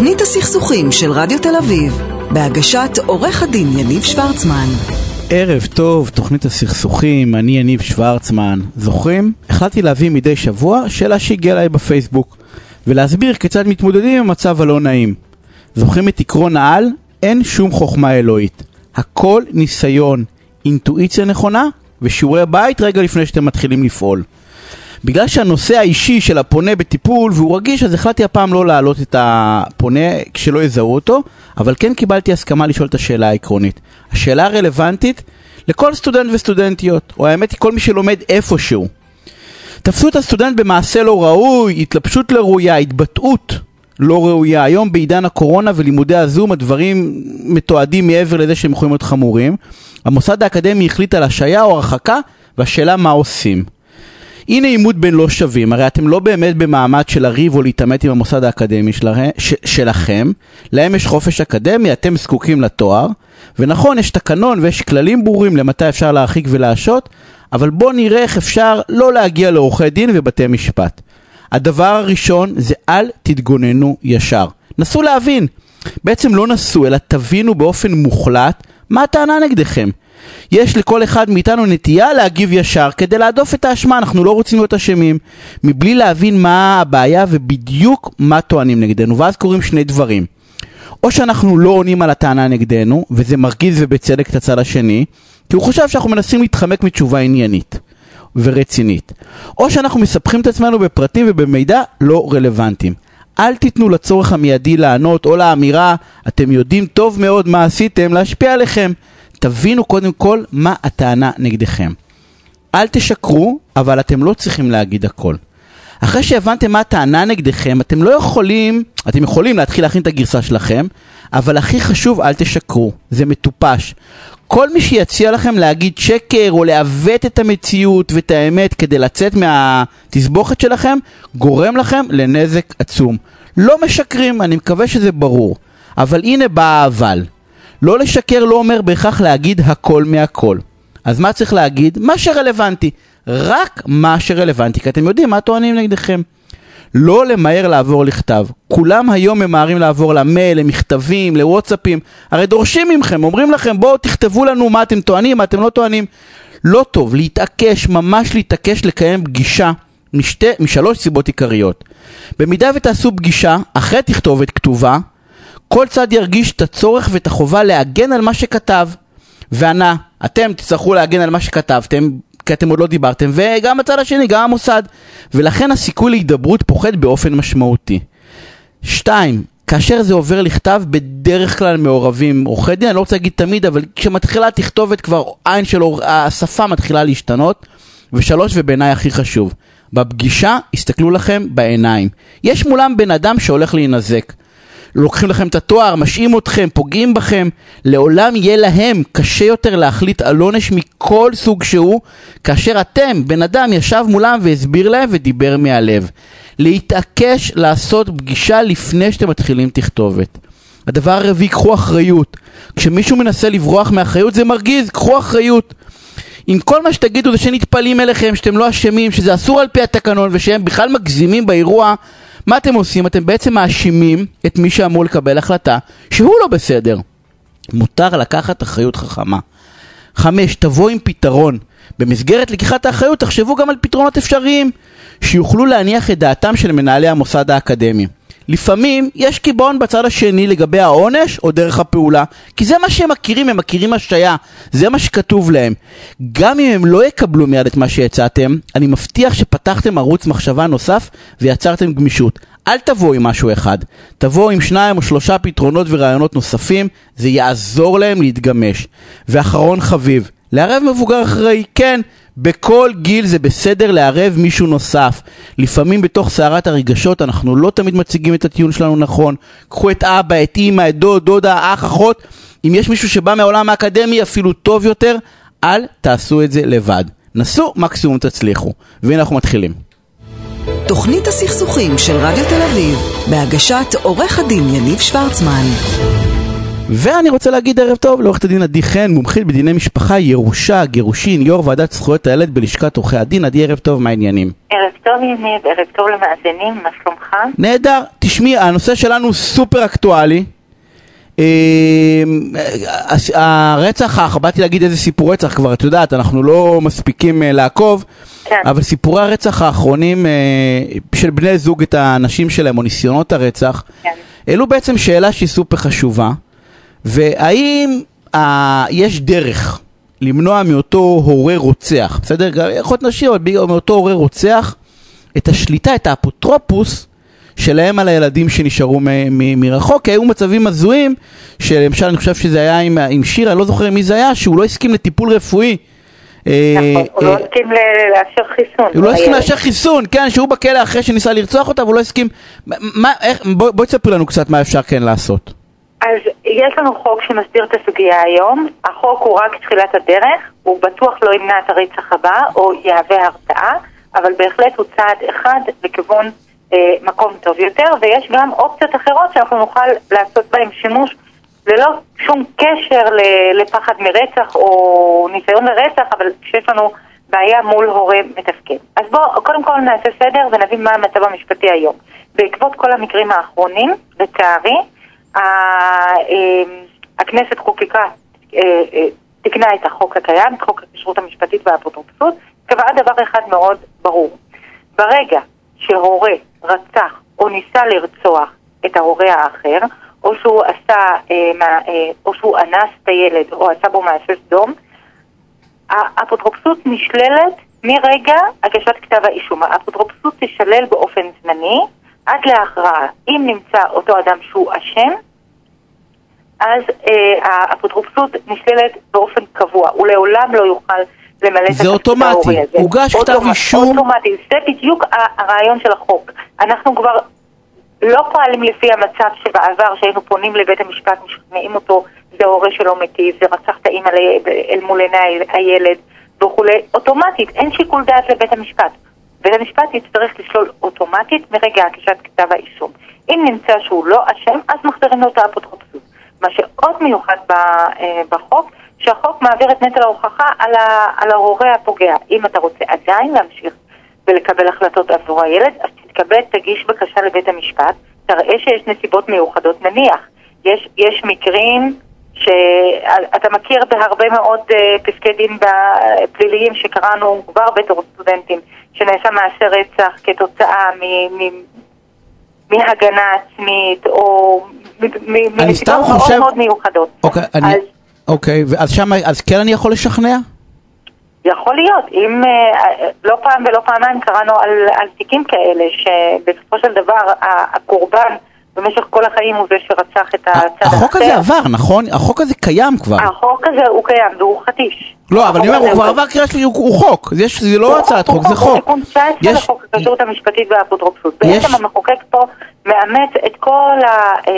תוכנית הסכסוכים של רדיו תל אביב, בהגשת עורך הדין יניב שוורצמן. ערב טוב, תוכנית הסכסוכים, אני יניב שוורצמן. זוכרים? החלטתי להביא מדי שבוע שאלה שהגיעה אליי בפייסבוק, ולהסביר כיצד מתמודדים עם המצב הלא נעים. זוכרים את עקרון העל? אין שום חוכמה אלוהית. הכל ניסיון, אינטואיציה נכונה ושיעורי בית רגע לפני שאתם מתחילים לפעול. בגלל שהנושא האישי של הפונה בטיפול והוא רגיש, אז החלטתי הפעם לא להעלות את הפונה כשלא יזהו אותו, אבל כן קיבלתי הסכמה לשאול את השאלה העקרונית. השאלה הרלוונטית לכל סטודנט וסטודנטיות, או האמת היא כל מי שלומד איפשהו. תפסו את הסטודנט במעשה לא ראוי, התלבשות לא ראויה, התבטאות לא ראויה. היום בעידן הקורונה ולימודי הזום הדברים מתועדים מעבר לזה שהם יכולים להיות חמורים. המוסד האקדמי החליט על השעיה או הרחקה, והשאלה מה עושים. הנה עימות בין לא שווים, הרי אתם לא באמת במעמד של לריב או להתעמת עם המוסד האקדמי שלכם, ש, שלכם, להם יש חופש אקדמי, אתם זקוקים לתואר, ונכון, יש תקנון ויש כללים ברורים למתי אפשר להרחיק ולהשעות, אבל בואו נראה איך אפשר לא להגיע לעורכי דין ובתי משפט. הדבר הראשון זה אל תתגוננו ישר. נסו להבין, בעצם לא נסו, אלא תבינו באופן מוחלט מה הטענה נגדכם. יש לכל אחד מאיתנו נטייה להגיב ישר כדי להדוף את האשמה, אנחנו לא רוצים להיות אשמים, מבלי להבין מה הבעיה ובדיוק מה טוענים נגדנו, ואז קורים שני דברים. או שאנחנו לא עונים על הטענה נגדנו, וזה מרגיז ובצדק את הצד השני, כי הוא חושב שאנחנו מנסים להתחמק מתשובה עניינית ורצינית. או שאנחנו מספחים את עצמנו בפרטים ובמידע לא רלוונטיים. אל תיתנו לצורך המיידי לענות או לאמירה, אתם יודעים טוב מאוד מה עשיתם, להשפיע עליכם. תבינו קודם כל מה הטענה נגדכם. אל תשקרו, אבל אתם לא צריכים להגיד הכל. אחרי שהבנתם מה הטענה נגדכם, אתם לא יכולים, אתם יכולים להתחיל להכין את הגרסה שלכם, אבל הכי חשוב, אל תשקרו. זה מטופש. כל מי שיציע לכם להגיד שקר או לעוות את המציאות ואת האמת כדי לצאת מהתסבוכת שלכם, גורם לכם לנזק עצום. לא משקרים, אני מקווה שזה ברור. אבל הנה בא האבל. לא לשקר לא אומר בהכרח להגיד הכל מהכל. אז מה צריך להגיד? מה שרלוונטי. רק מה שרלוונטי, כי אתם יודעים מה טוענים נגדכם. לא למהר לעבור לכתב. כולם היום ממהרים לעבור למייל, למכתבים, לוואטסאפים. הרי דורשים מכם, אומרים לכם בואו תכתבו לנו מה אתם טוענים, מה אתם לא טוענים. לא טוב, להתעקש, ממש להתעקש לקיים פגישה משתי, משלוש סיבות עיקריות. במידה ותעשו פגישה אחרי תכתובת כתובה, כל צד ירגיש את הצורך ואת החובה להגן על מה שכתב. וענה, אתם תצטרכו להגן על מה שכתבתם, כי אתם עוד לא דיברתם, וגם הצד השני, גם המוסד. ולכן הסיכוי להידברות פוחת באופן משמעותי. שתיים, כאשר זה עובר לכתב, בדרך כלל מעורבים עורכי דין, אני לא רוצה להגיד תמיד, אבל כשמתחילה תכתובת כבר עין של השפה מתחילה להשתנות. ושלוש, ובעיניי הכי חשוב, בפגישה, הסתכלו לכם בעיניים. יש מולם בן אדם שהולך להינזק. לוקחים לכם את התואר, משעים אתכם, פוגעים בכם, לעולם יהיה להם קשה יותר להחליט על עונש מכל סוג שהוא, כאשר אתם, בן אדם, ישב מולם והסביר להם ודיבר מהלב. להתעקש לעשות פגישה לפני שאתם מתחילים תכתובת. הדבר הרביעי, קחו אחריות. כשמישהו מנסה לברוח מאחריות זה מרגיז, קחו אחריות. אם כל מה שתגידו זה שנטפלים אליכם, שאתם לא אשמים, שזה אסור על פי התקנון ושהם בכלל מגזימים באירוע, מה אתם עושים? אתם בעצם מאשימים את מי שאמור לקבל החלטה שהוא לא בסדר. מותר לקחת אחריות חכמה. חמש, תבוא עם פתרון. במסגרת לקיחת האחריות תחשבו גם על פתרונות אפשריים שיוכלו להניח את דעתם של מנהלי המוסד האקדמי. לפעמים יש קיבעון בצד השני לגבי העונש או דרך הפעולה, כי זה מה שהם מכירים, הם מכירים השעיה, זה מה שכתוב להם. גם אם הם לא יקבלו מיד את מה שהצעתם, אני מבטיח שפתחתם ערוץ מחשבה נוסף ויצרתם גמישות. אל תבואו עם משהו אחד, תבואו עם שניים או שלושה פתרונות ורעיונות נוספים, זה יעזור להם להתגמש. ואחרון חביב, לערב מבוגר אחראי, כן, בכל גיל זה בסדר לערב מישהו נוסף. לפעמים בתוך סערת הרגשות אנחנו לא תמיד מציגים את הטיעון שלנו נכון. קחו את אבא, את אימא, את דוד, דודה, אח, אחות. אם יש מישהו שבא מהעולם האקדמי אפילו טוב יותר, אל תעשו את זה לבד. נסו, מקסימום תצליחו. והנה אנחנו מתחילים. תוכנית הסכסוכים של רדיו תל אביב, בהגשת עורך הדין יניב שוורצמן. ואני רוצה להגיד ערב טוב לעורכת הדין עדי חן, מומחית בדיני משפחה, ירושה, גירושין, יו"ר ועדת זכויות הילד בלשכת עורכי הדין. עדי, ערב טוב, מה העניינים? ערב טוב יניב, ערב טוב למאזינים, מה שלומך? נהדר. תשמעי, הנושא שלנו סופר אקטואלי. אה, הרצח באתי להגיד איזה סיפור רצח כבר, את יודעת, אנחנו לא מספיקים אה, לעקוב, כן. אבל סיפורי הרצח האחרונים אה, של בני זוג את האנשים שלהם, או ניסיונות הרצח, כן. העלו בעצם שאלה שהיא סופר חשובה, והאם אה, יש דרך למנוע מאותו הורה רוצח, בסדר? גם יכול להיות נשי, אבל בגלל- מאותו הורה רוצח, את השליטה, את האפוטרופוס שלהם על הילדים שנשארו מ- מ- מרחוק, כי היו מצבים הזויים, שלמשל אני חושב שזה היה עם, עם שיר, אני לא זוכר מי זה היה, שהוא לא הסכים לטיפול רפואי. אה, נכון, הוא אה, לא הסכים ל- לאשר חיסון. הוא לא הסכים לילד. לאשר חיסון, כן, שהוא בכלא אחרי שניסה לרצוח אותה, והוא לא הסכים... בואי תספרי לנו קצת מה אפשר כן לעשות. אז יש לנו חוק שמסדיר את הסוגיה היום, החוק הוא רק תחילת הדרך, הוא בטוח לא ימנע את הרצח הבא או יהווה הרתעה, אבל בהחלט הוא צעד אחד לכיוון אה, מקום טוב יותר, ויש גם אופציות אחרות שאנחנו נוכל לעשות בהן שימוש ללא שום קשר לפחד מרצח או ניסיון לרצח, אבל כשיש לנו בעיה מול הורה מתפקד. אז בואו קודם כל נעשה סדר ונבין מה המצב המשפטי היום. בעקבות כל המקרים האחרונים, לצערי, הכנסת חוקקה, אה, אה, תיקנה את החוק הקיים, את חוק הכשרות המשפטית והאפוטרופסות, קבעה דבר אחד מאוד ברור. ברגע שהורה רצח או ניסה לרצוח את ההורה האחר, או שהוא עשה, אה, או שהוא אנס את הילד, או עשה בו מעשה סדום, האפוטרופסות נשללת מרגע הגשת כתב האישום. האפוטרופסות תישלל באופן זמני עד להכרעה. אם נמצא אותו אדם שהוא אשם, אז אה, האפוטרופסות נשללת באופן קבוע. הוא לעולם לא יוכל למלא את זה אוטומטי. הוגש כתב אישום. אוטומטי. זה בדיוק הרעיון של החוק. אנחנו כבר לא פועלים לפי המצב שבעבר, שהיינו פונים לבית המשפט, משכנעים אותו, זה ההורה שלו מיטיב, זה רצח את האימא אל מול עיני הילד וכולי. אוטומטית, אין שיקול דעת לבית המשפט. בית המשפט יצטרך לשלול אוטומטית מרגע הגשת כתב האישום. אם נמצא שהוא לא אשם, אז מחזירים לו את האפוטרופסות. מה שעוד מיוחד אה, בחוק, שהחוק מעביר את נטל ההוכחה על ההורה הפוגע. אם אתה רוצה עדיין להמשיך ולקבל החלטות עבור הילד, אז תתכבד, תגיש בקשה לבית המשפט, תראה שיש נסיבות מיוחדות. נניח, יש, יש מקרים שאתה מכיר בהרבה מאוד אה, פסקי דין פליליים שקראנו כבר בתור סטודנטים, שנעשה מעשה רצח כתוצאה מ... מ מהגנה עצמית או אני מנסיבות חושב- מאוד מאוד מיוחדות. אוקיי, אני... אז אוקיי, ואז שם, אז כן אני יכול לשכנע? יכול להיות, אם אה, לא פעם ולא פעמיים קראנו על, על תיקים כאלה, שבסופו של דבר הקורבן במשך כל החיים הוא זה שרצח את הצד האחר. החוק הזה עבר, נכון? החוק הזה קיים כבר. החוק הזה הוא קיים והוא חדיש. לא, אבל אני אומר, הוא כבר עבר קריאה שלי, הוא הוא חוק. זה לא הוא הצעת הוא חוק, זה הוא חוק. תיקון 19 יש- לחוק הכשרות המשפטית והאפוטרופסות. בעצם המחוקק פה מאמץ את כל אה,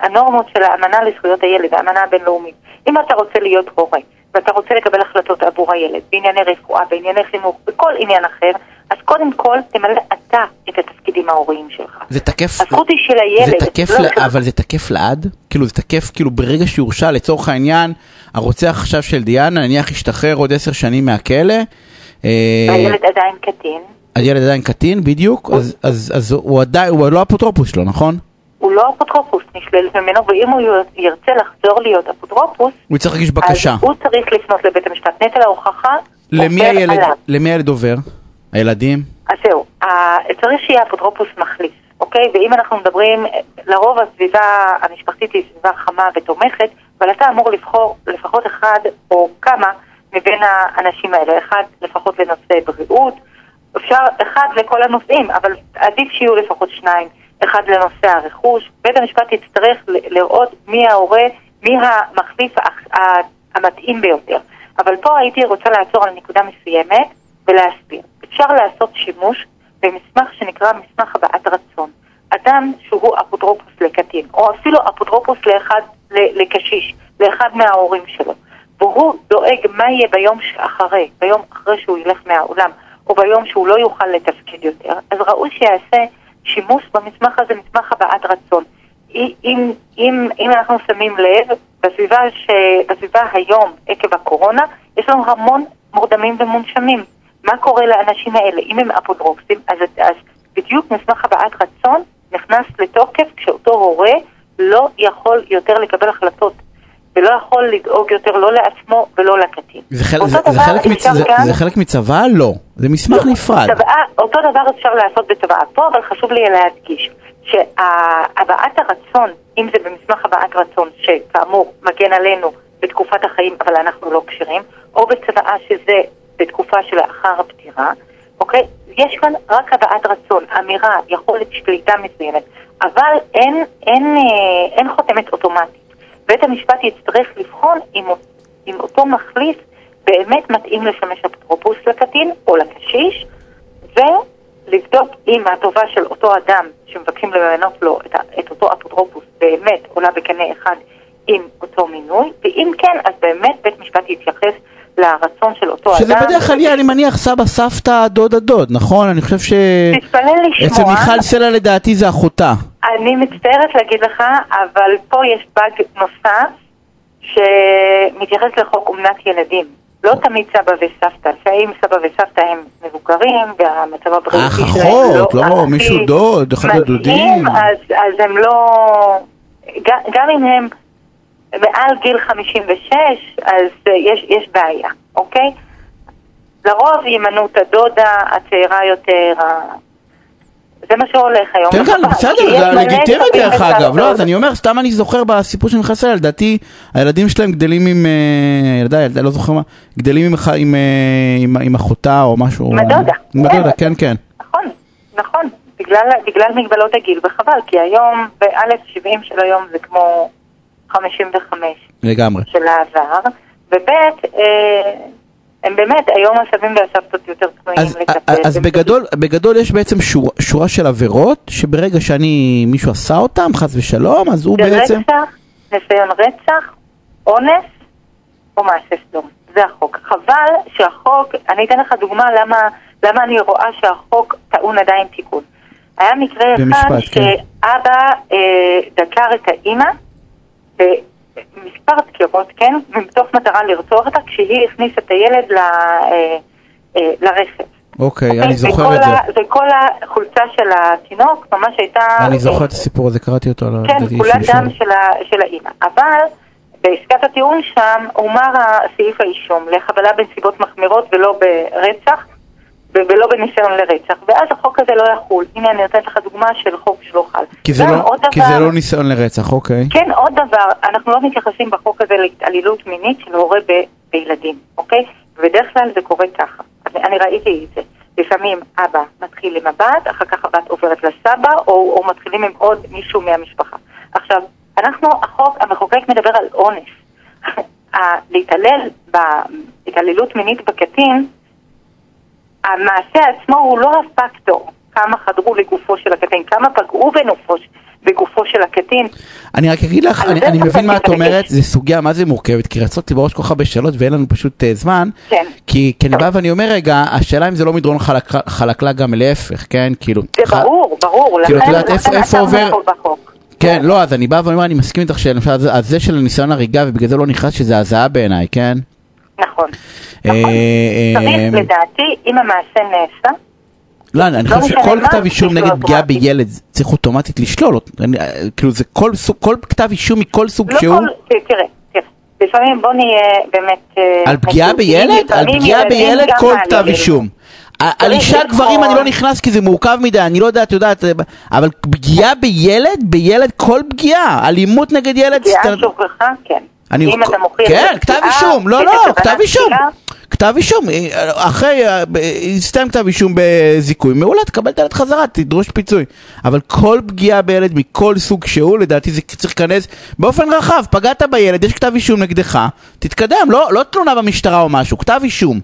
הנורמות של האמנה לזכויות הילד, האמנה הבינלאומית. אם אתה רוצה להיות הורה, ואתה רוצה לקבל החלטות עבור הילד, בענייני רפואה, בענייני חינוך, בכל עניין אחר, אז קודם כל תמלא אתה את התפקידים ההוריים שלך. זה תקף, הזכות היא של הילד. זה תקף, לא ל- של- אבל זה תקף לעד? כאילו זה תקף, כאילו ברגע שהורשע, לצורך העניין, הרוצח עכשיו של דיאנה, נניח ישתחרר עוד עשר שנים מהכלא, אה, הילד עדיין קטין, הילד עדיין קטין, בדיוק, אז- אז אז הוא עדיין, הוא לא אפוטרופוס שלו, נכון? הוא לא אפוטרופוס, נשללת ממנו, ואם הוא ירצה לחזור להיות אפוטרופוס, הוא צריך להגיש בקשה. אז הוא צריך לפנות לבית המשפט. נטל ההוכחה למי עובר הילד, עליו. למי הילד עובר? הילדים? אז זהו, צריך שיהיה אפוטרופוס מחליף, אוקיי? ואם אנחנו מדברים, לרוב הסביבה המשפחתית היא סביבה חמה ותומכת, אבל אתה אמור לבחור לפחות אחד או כמה מבין האנשים האלה, אחד לפחות לנושא בריאות, אפשר אחד לכל הנושאים, אבל עדיף שיהיו לפחות שניים, אחד לנושא הרכוש. בית המשפט יצטרך לראות מי ההורה, מי המחליף המתאים ביותר. אבל פה הייתי רוצה לעצור על נקודה מסוימת ולהסביר. אפשר לעשות שימוש במסמך שנקרא מסמך הבעת רצון. אדם שהוא אפוטרופוס לקטין, או אפילו אפוטרופוס לאחד, לקשיש, לאחד מההורים שלו, והוא דואג מה יהיה ביום שאחרי, ביום אחרי שהוא ילך מהעולם, או ביום שהוא לא יוכל לתפקד יותר, אז ראוי שיעשה שימוש במסמך הזה, מסמך הבעת רצון. אם, אם, אם אנחנו שמים לב, בסביבה, ש... בסביבה היום, עקב הקורונה, יש לנו המון מורדמים ומונשמים. מה קורה לאנשים האלה? אם הם אפוטרופסים, אז, אז בדיוק מסמך הבעת רצון נכנס לתוקף כשאותו הורה לא יכול יותר לקבל החלטות. ולא יכול לדאוג יותר לא לעצמו ולא לקטין. זה, חל, זה, זה, חלק מצ, זה, גם... זה חלק מצוואה? לא. זה מסמך לא, נפרד. צוואה, אותו דבר אפשר לעשות בצוואה פה, אבל חשוב לי להדגיש שהבעת הרצון, אם זה במסמך הבעת רצון, שכאמור מגן עלינו בתקופת החיים אבל אנחנו לא כשרים, או בצוואה שזה בתקופה שלאחר הפטירה, אוקיי? יש כאן רק הבעת רצון, אמירה, יכולת שליטה מסוימת, אבל אין, אין, אה, אין חותמת אוטומטית. בית המשפט יצטרך לבחון אם, אם אותו מחליף באמת מתאים לשמש אפוטרופוס לקטין או לקשיש, ולבדוק אם הטובה של אותו אדם שמבקשים למנות לו את, את אותו אפוטרופוס באמת עולה בקנה אחד עם אותו מינוי, ואם כן, אז באמת בית משפט יתייחס לרצון של אותו שזה אדם. שזה בדרך כלל יהיה, אני מניח, סבא, סבתא, דוד, הדוד, נכון? אני חושב ש... תתפלל לשמוע. אצל מיכל סלע לדעתי זה אחותה. אני מצטערת להגיד לך, אבל פה יש באג נוסף שמתייחס לחוק אומנת ילדים. לא תמיד סבא וסבתא, לפעמים סבא וסבתא הם מבוגרים והמצב הבריאותי שלהם לא... אחות, לא, מישהו דוד, אחד הדודים. אז, אז הם לא... גם אם הם מעל גיל 56, אז יש, יש בעיה, אוקיי? לרוב ימנו את הדודה הצעירה יותר, זה מה שהולך היום. כן, כן, בסדר, זה לגיטימי דרך אגב, לא, אז אני אומר, סתם אני זוכר בסיפור של מיכל סלע, לדעתי הילדים שלהם גדלים עם, אה, ילדיי, ילדיי, לא זוכר מה, גדלים עם אחותה או משהו. עם הדודה. עם הדודה, כן, כן. נכון, נכון, בגלל מגבלות הגיל, וחבל, כי היום, באלף 70 של היום זה כמו 55. לגמרי. של העבר, וב' הם באמת, היום הסבים והסבתות יותר פנויים לטפל. אז בגדול, בגדול יש בעצם שורה, שורה של עבירות, שברגע שאני, מישהו עשה אותם, חס ושלום, אז הוא בעצם... זה רצח, ניסיון רצח, אונס או מעשה סדום. זה החוק. חבל שהחוק, אני אתן לך דוגמה למה, למה אני רואה שהחוק טעון עדיין תיקון. היה מקרה אחד כן. שאבא אה, דקר את האימא, מספר דקירות, כן? מתוך מטרה לרצוח אותה כשהיא הכניסה את הילד ל, אה, אה, לרכב. אוקיי, okay, אני זוכר את זה. וכל החולצה של התינוק ממש הייתה... אני זוכר את הסיפור הזה, קראתי אותו. כן, כולת דם של, של האימא. אבל בעסקת הטיעון שם הומר הסעיף האישום לחבלה בנסיבות מחמירות ולא ברצח. ולא בניסיון לרצח, ואז החוק הזה לא יחול. הנה אני נותנת לך דוגמה של חוק שלא חל. כי זה, לא, כי דבר, זה לא ניסיון לרצח, אוקיי. כן, עוד דבר, אנחנו לא מתייחסים בחוק הזה להתעללות מינית של הורה ב, בילדים, אוקיי? ובדרך כלל זה קורה ככה. אני ראיתי את זה. לפעמים אבא מתחיל עם הבת, אחר כך הבת עוברת לסבא, או, או מתחילים עם עוד מישהו מהמשפחה. עכשיו, אנחנו, החוק, המחוקק מדבר על אונס. להתעלל בהתעללות מינית בקטין, המעשה עצמו הוא לא הפקטור, כמה חדרו לגופו של הקטין, כמה פגעו בנופו, בגופו של הקטין. אני רק אגיד לך, אני, אני מבין מה את אומרת, זו סוגיה מה זה מורכבת, כי רצות לי בראש כל כך הרבה שאלות ואין לנו פשוט uh, זמן, כן. כי, כי אני בא ואני אומר רגע, השאלה אם זה לא מדרון חלק, חלקלה גם להפך, כן, כאילו. זה ח... ברור, ברור, כאילו, את יודעת איפה, איפה עובר... כן, לא, אז אני בא ואומר, אני מסכים איתך שלמשל, זה של ניסיון הריגה ובגלל זה לא נכנס שזה הזעה בעיניי, כן? נכון. אה, נכון. צריך, אה, לדעתי, אם המעשה נעשה... לא, אני לא חושב שכל כתב אישום נגד פגיעה בילד צריך אוטומטית לשלול, אה, כאילו זה כל כתב אישום מכל סוג לא שהוא. תראה, לפעמים בוא נהיה באמת... על פגיעה בילד? על פגיעה בילד כל כתב אישום. על אישה גברים אני לא נכנס כי זה מורכב מדי, אני לא יודע, את יודעת, אבל פגיעה בילד, בילד כל פגיעה, אלימות נגד ילד... פגיעה שוכחה, כן. אני... אם אתה מוכיח... כן, כתב אישום, לא, לא, כתב אישום. כתב אישום, אחרי, הסתיים כתב אישום בזיכוי, מעולה, תקבל את הילד חזרה, תדרוש פיצוי. אבל כל פגיעה בילד מכל סוג שהוא, לדעתי זה צריך להיכנס באופן רחב. פגעת בילד, יש כתב אישום נגדך, תתקדם, לא, לא תלונה במשטרה או משהו, כתב אישום.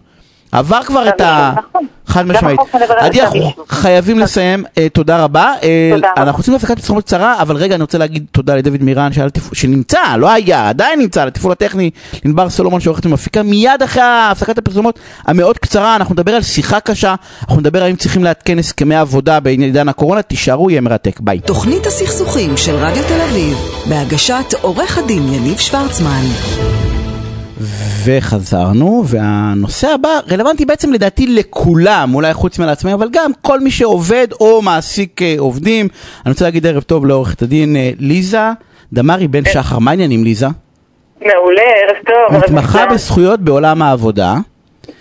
עבר כבר את ה... נכון. חד משמעית. עדי, אנחנו חייבים לסיים, אה, תודה רבה. אה, אנחנו רוצים להפסקת פרסומות קצרה, אבל רגע, אני רוצה להגיד תודה לדוד מירן, שנמצא, לא היה, עדיין נמצא, לתפעול הטכני, לנבר סולומון שעורכת ומפיקה. מיד אחרי הפסקת הפרסומות המאוד קצרה, אנחנו נדבר על שיחה קשה, אנחנו נדבר האם צריכים לעדכן הסכמי עבודה בעידן הקורונה, תישארו, יהיה מרתק, ביי. תוכנית הסכסוכים של רדיו תל אביב, בהגשת עורך הדין יניב שוורצמן. וחזרנו, והנושא הבא רלוונטי בעצם לדעתי לכולם, אולי חוץ מלעצמאים, אבל גם כל מי שעובד או מעסיק אה, עובדים. אני רוצה להגיד ערב טוב לעורכת הדין אה, ליזה דמארי בן שחר, מה העניינים ליזה? מעולה, ערב טוב. מתמחה בזכויות בעולם העבודה.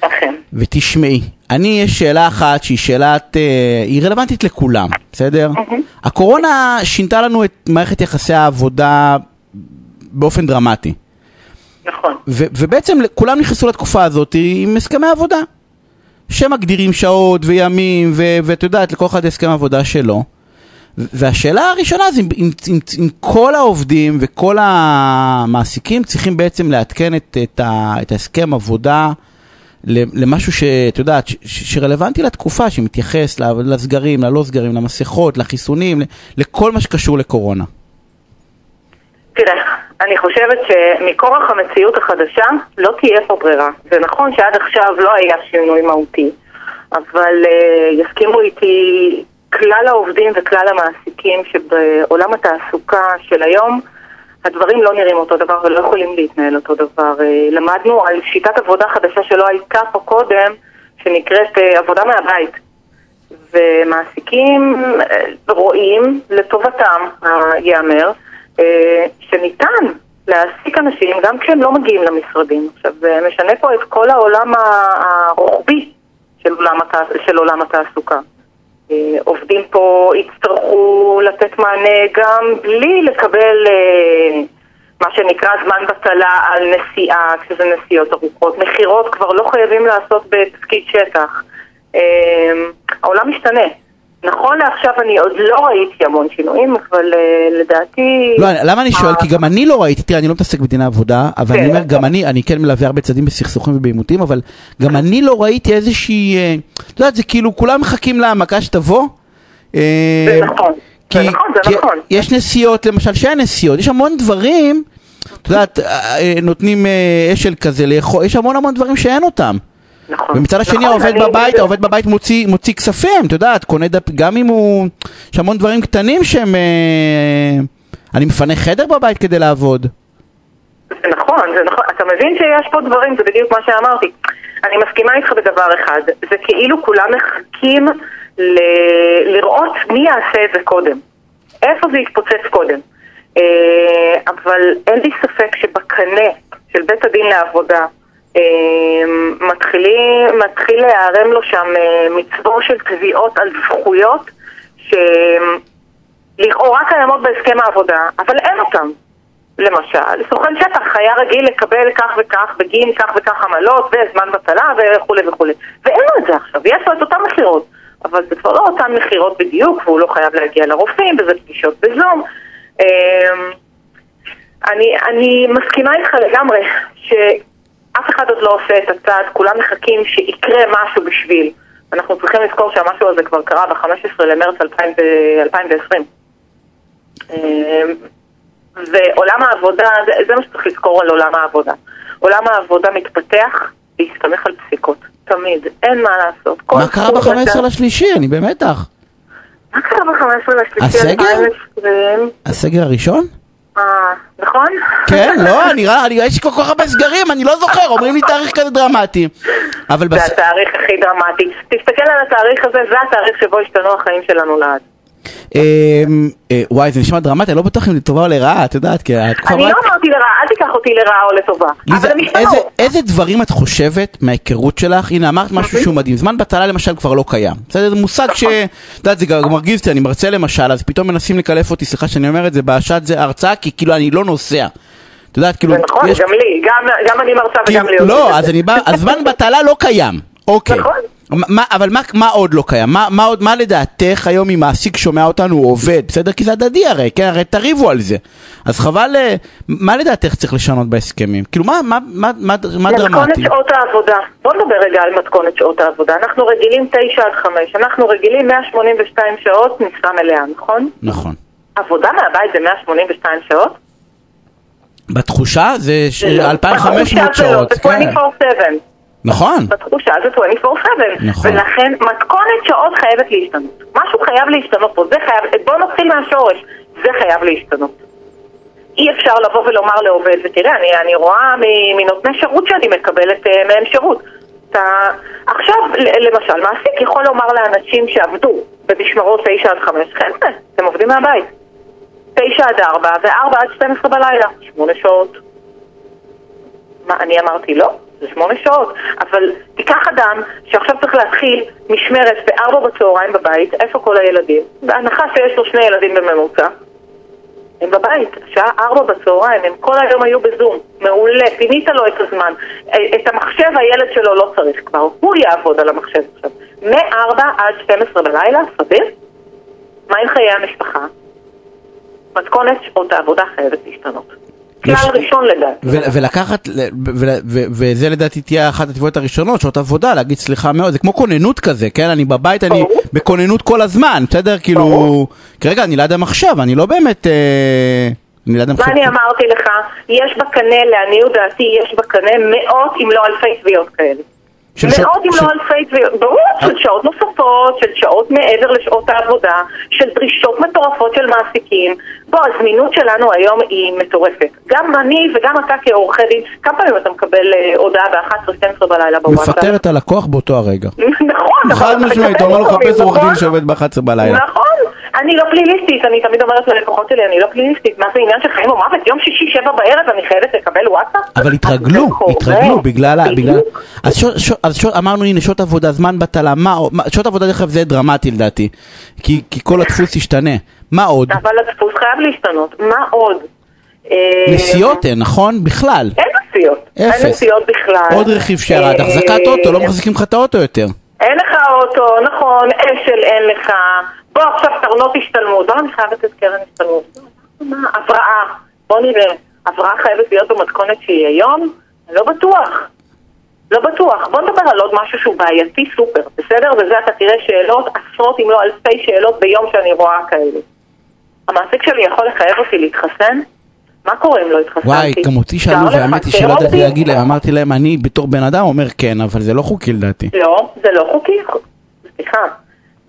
אכן. ותשמעי, אני יש שאלה אחת שהיא שאלת, אה, היא רלוונטית לכולם, בסדר? הקורונה שינתה לנו את מערכת יחסי העבודה באופן דרמטי. נכון. ו- ובעצם כולם נכנסו לתקופה הזאת עם הסכמי עבודה. שמגדירים שעות וימים, ו- ואת יודעת, לכל אחד הסכם עבודה שלו. והשאלה הראשונה זה אם, אם, אם, אם כל העובדים וכל המעסיקים צריכים בעצם לעדכן את, את, ה- את ההסכם עבודה למשהו שאת יודעת, ש- ש- שרלוונטי לתקופה, שמתייחס לסגרים, ללא סגרים, למסכות, לחיסונים, לכל מה שקשור לקורונה. תראה, אני חושבת שמכורח המציאות החדשה לא תהיה פה ברירה. זה נכון שעד עכשיו לא היה שינוי מהותי, אבל uh, יסכימו איתי כלל העובדים וכלל המעסיקים שבעולם התעסוקה של היום הדברים לא נראים אותו דבר ולא יכולים להתנהל אותו דבר. Uh, למדנו על שיטת עבודה חדשה שלא הייתה פה קודם, שנקראת uh, עבודה מהבית. ומעסיקים רואים לטובתם, ייאמר, שניתן להעסיק אנשים גם כשהם לא מגיעים למשרדים. עכשיו, זה משנה פה את כל העולם הרוחבי של עולם. של עולם התעסוקה. אה, עובדים פה יצטרכו לתת מענה גם בלי לקבל אה, מה שנקרא זמן בטלה על נסיעה, כשזה נסיעות ארוכות. מכירות כבר לא חייבים לעשות בתפקיד שטח. העולם משתנה. נכון לעכשיו אני עוד לא ראיתי המון שינויים, אבל uh, לדעתי... לא, למה אני שואל? כי גם אני לא ראיתי, תראה, אני לא מתעסק בדיני עבודה, אבל אני אומר, גם אני, אני כן מלווה הרבה צדדים בסכסוכים ובעימותים, אבל גם אני לא ראיתי איזושהי, את יודעת, זה כאילו, כולם מחכים להעמקה שתבוא. זה נכון, זה נכון, זה נכון. יש נסיעות, למשל, שאין נסיעות, יש המון דברים, את יודעת, נותנים אשל כזה לאכול, יש המון המון דברים שאין אותם. נכון. ומצד השני נכון, העובד אני- בבית, העובד בבית מוציא, מוציא כספים, את יודעת, קונה דפ, גם אם הוא, יש המון דברים קטנים שהם, אה, אני מפנה חדר בבית כדי לעבוד. זה נכון, זה נכון. אתה מבין שיש פה דברים, זה בדיוק מה שאמרתי. אני מסכימה איתך בדבר אחד. זה כאילו כולם מחכים ל- לראות מי יעשה את זה קודם. איפה זה יתפוצץ קודם. אה, אבל אין לי ספק שבקנה של בית הדין לעבודה אה, מתחילים, מתחיל להיערם לו שם אה, מצבור של תביעות על זכויות שלכאורה קיימות בהסכם העבודה, אבל אין אותן. למשל, סוכן שטח היה רגיל לקבל כך וכך בגין כך וכך עמלות וזמן בטלה וכולי וכולי. ואין לו את זה עכשיו, יש לו את אותן מכירות. אבל זה כבר לא אותן מכירות בדיוק, והוא לא חייב להגיע לרופאים, וזה פגישות בזום. אמ, אני, אני מסכימה איתך לגמרי שאף אחד עוד לא עושה את הצעד, כולם מחכים שיקרה משהו בשביל. אנחנו צריכים לזכור שהמשהו הזה כבר קרה ב-15 למרץ 2020. אמ, ועולם העבודה, זה, זה מה שצריך לזכור על עולם העבודה. עולם העבודה מתפתח להסתמך על פסיקות, תמיד, אין מה לעשות. מה קרה תחום ב-15 אתה- לשלישי? אני במתח. מה קרה ב-15 לשלישי הסגר? 2020? הסגר הראשון? אה, נכון? כן, לא, נראה, אני- יש כל כך הרבה סגרים, אני לא זוכר, אומרים לי תאריך כזה דרמטי. אבל זה בס... התאריך הכי דרמטי. תסתכל על התאריך הזה, זה התאריך שבו השתנו החיים שלנו לעד. אמ, אה, וואי, זה נשמע דרמטי, אני לא בטוח אם זה טובה או לרעה, את יודעת, כי התקופה אני רק... לא אמרתי לרעה, אל תיקח אותי לרעה או לטובה. אבל הם השתנו. איזה, דברים את חושבת מההיכרות שלך? הנה, אמרת משהו שהוא מדהים. זמן בטלה למשל כבר לא קיים. בסדר? זה מושג ש... את יודעת, זה גם מרגיז אותי, אני מרצה למשל, אז פתאום מנסים לקלף אותי, סליחה שאני אומר את זה, בשעת זה הרצאה, כי כאילו אני לא נוסע. את יודעת, כאילו... זה נכון, גם לי, גם- אני מרצה וגם לי לא, את אז. אני בא, הזמן בטלה לא קיים. אוקיי. נכון. מה, אבל מה, מה עוד לא קיים? מה, מה, עוד, מה לדעתך היום אם מעסיק שומע אותנו הוא עובד? בסדר? כי זה הדדי הרי, כן? הרי תריבו על זה. אז חבל, אה, מה לדעתך צריך לשנות בהסכמים? כאילו, מה, מה, מה, מה, מה מתכונת דרמטי? שעות העבודה. בוא נדבר רגע על מתכונת שעות העבודה. אנחנו רגילים 9 עד 5, אנחנו רגילים 182 שעות משרה מלאה, נכון? נכון. עבודה מהבית זה 182 שעות? בתחושה זה ש- זה לא. 2,500 בתחושה זה לא, שעות. זה כן. 24/7. נכון. בתחושה זה 24/7. נכון. ולכן מתכונת שעות חייבת להשתנות. משהו חייב להשתנות פה, זה חייב, בוא נתחיל מהשורש, זה חייב להשתנות. אי אפשר לבוא ולומר לעובד, ותראה, אני, אני רואה מנותני שירות שאני מקבלת uh, מהם שירות. אתה... עכשיו, למשל, מעסיק יכול לומר לאנשים שעבדו במשמרות 9 עד 5, חבר'ה, אתם עובדים מהבית. 9 עד 4 ו-4 עד 12 בלילה, 8 שעות. מה, אני אמרתי לא? זה 8 שעות. אבל תיקח אדם שעכשיו צריך להתחיל משמרת ב-4 בצהריים בבית, איפה כל הילדים? בהנחה שיש לו שני ילדים בממוצע. הם בבית, שעה ארבע בצהריים, הם כל היום היו בזום, מעולה, פינית לו את הזמן. אה, את המחשב הילד שלו לא צריך כבר, הוא יעבוד על המחשב עכשיו. מ-4 עד 12 בלילה, סביר? מה עם חיי המשפחה? מתכונת שעות העבודה חייבת להשתנות. כלל ראשון לדעתי. ו- ולקחת, ל- ו- ו- וזה לדעתי תהיה אחת התביעות הראשונות, שעות עבודה, להגיד סליחה מאוד, זה כמו כוננות כזה, כן? אני בבית, אני. בכוננות כל הזמן, בסדר? כאילו. כרגע אני ליד המחשב, אני לא באמת, אה, אני ליד מה. אני אמרתי לך? יש בקנה, לעניות דעתי, יש בקנה מאות אם לא אלפי תביעות כאלה. של שעות- מאות אם של- לא אלפי תביעות, ברור, של שעות נוספות, של שעות מעבר לשעות העבודה, של דרישות מטורפות של מעסיקים. בוא, הזמינות שלנו היום היא מטורפת. גם אני וגם אתה כעורכי דין, כמה פעמים אתה מקבל אה, הודעה ב-11-12 בלילה בוואטסאפ? מפטר את הלקוח באותו הרגע. נכון, אבל חד אתה משמעית, מקבל אומר לו אותו, חפש עורך דין נכון? שעובד ב-11 בלילה. נכון, אני לא פליליסטית, אני תמיד אומרת ללקוחות שלי, אני לא פליליסטית, מה זה עניין של חיים או מוות? יום שישי שבע בערב אני חייבת לקבל וואטסאפ? אבל התרגלו. התרגלו בגלל, ה-. אז, אמרנו הנה שעות עבודה, זמן בטלה, מה, עוד- שעות עבודה דרך אגב זה דרמטי לדעתי, כי, כל הדפוס ישתנה, מה עוד? אבל הדפוס חייב להשתנות, מה עוד? אה, נסיעות אין, נכון? בכלל. אין נסיעות. אפס. אין נסיעות בכלל. עוד רכיב שירד, אה, החזקת אוטו, לא מחזיקים לך את האוטו יותר. אין לך אוטו, נכון, אשל אין לך. בוא עכשיו קרנות השתלמות. לא, אני חייבת לתת קרן השתלמות. מה, הבראה. בוא נראה. הבראה חייבת להיות במתכונת שהיא היום? לא בטוח. לא בטוח. בוא נדבר על עוד משהו שהוא בעייתי סופר, בסדר? וזה אתה תראה שאלות, עשרות אם לא אלפי שאלות ביום שאני רואה כאלה. המעסיק שלי יכול לחייב אותי להתחסן? מה קורה אם לא התחסנתי? וואי, גם אותי שאלו, והאמת היא שלא ידעתי? להגיד להם, אמרתי להם, אני בתור בן אדם אומר כן, אבל זה לא חוקי לדעתי. לא, זה לא חוקי. סליחה.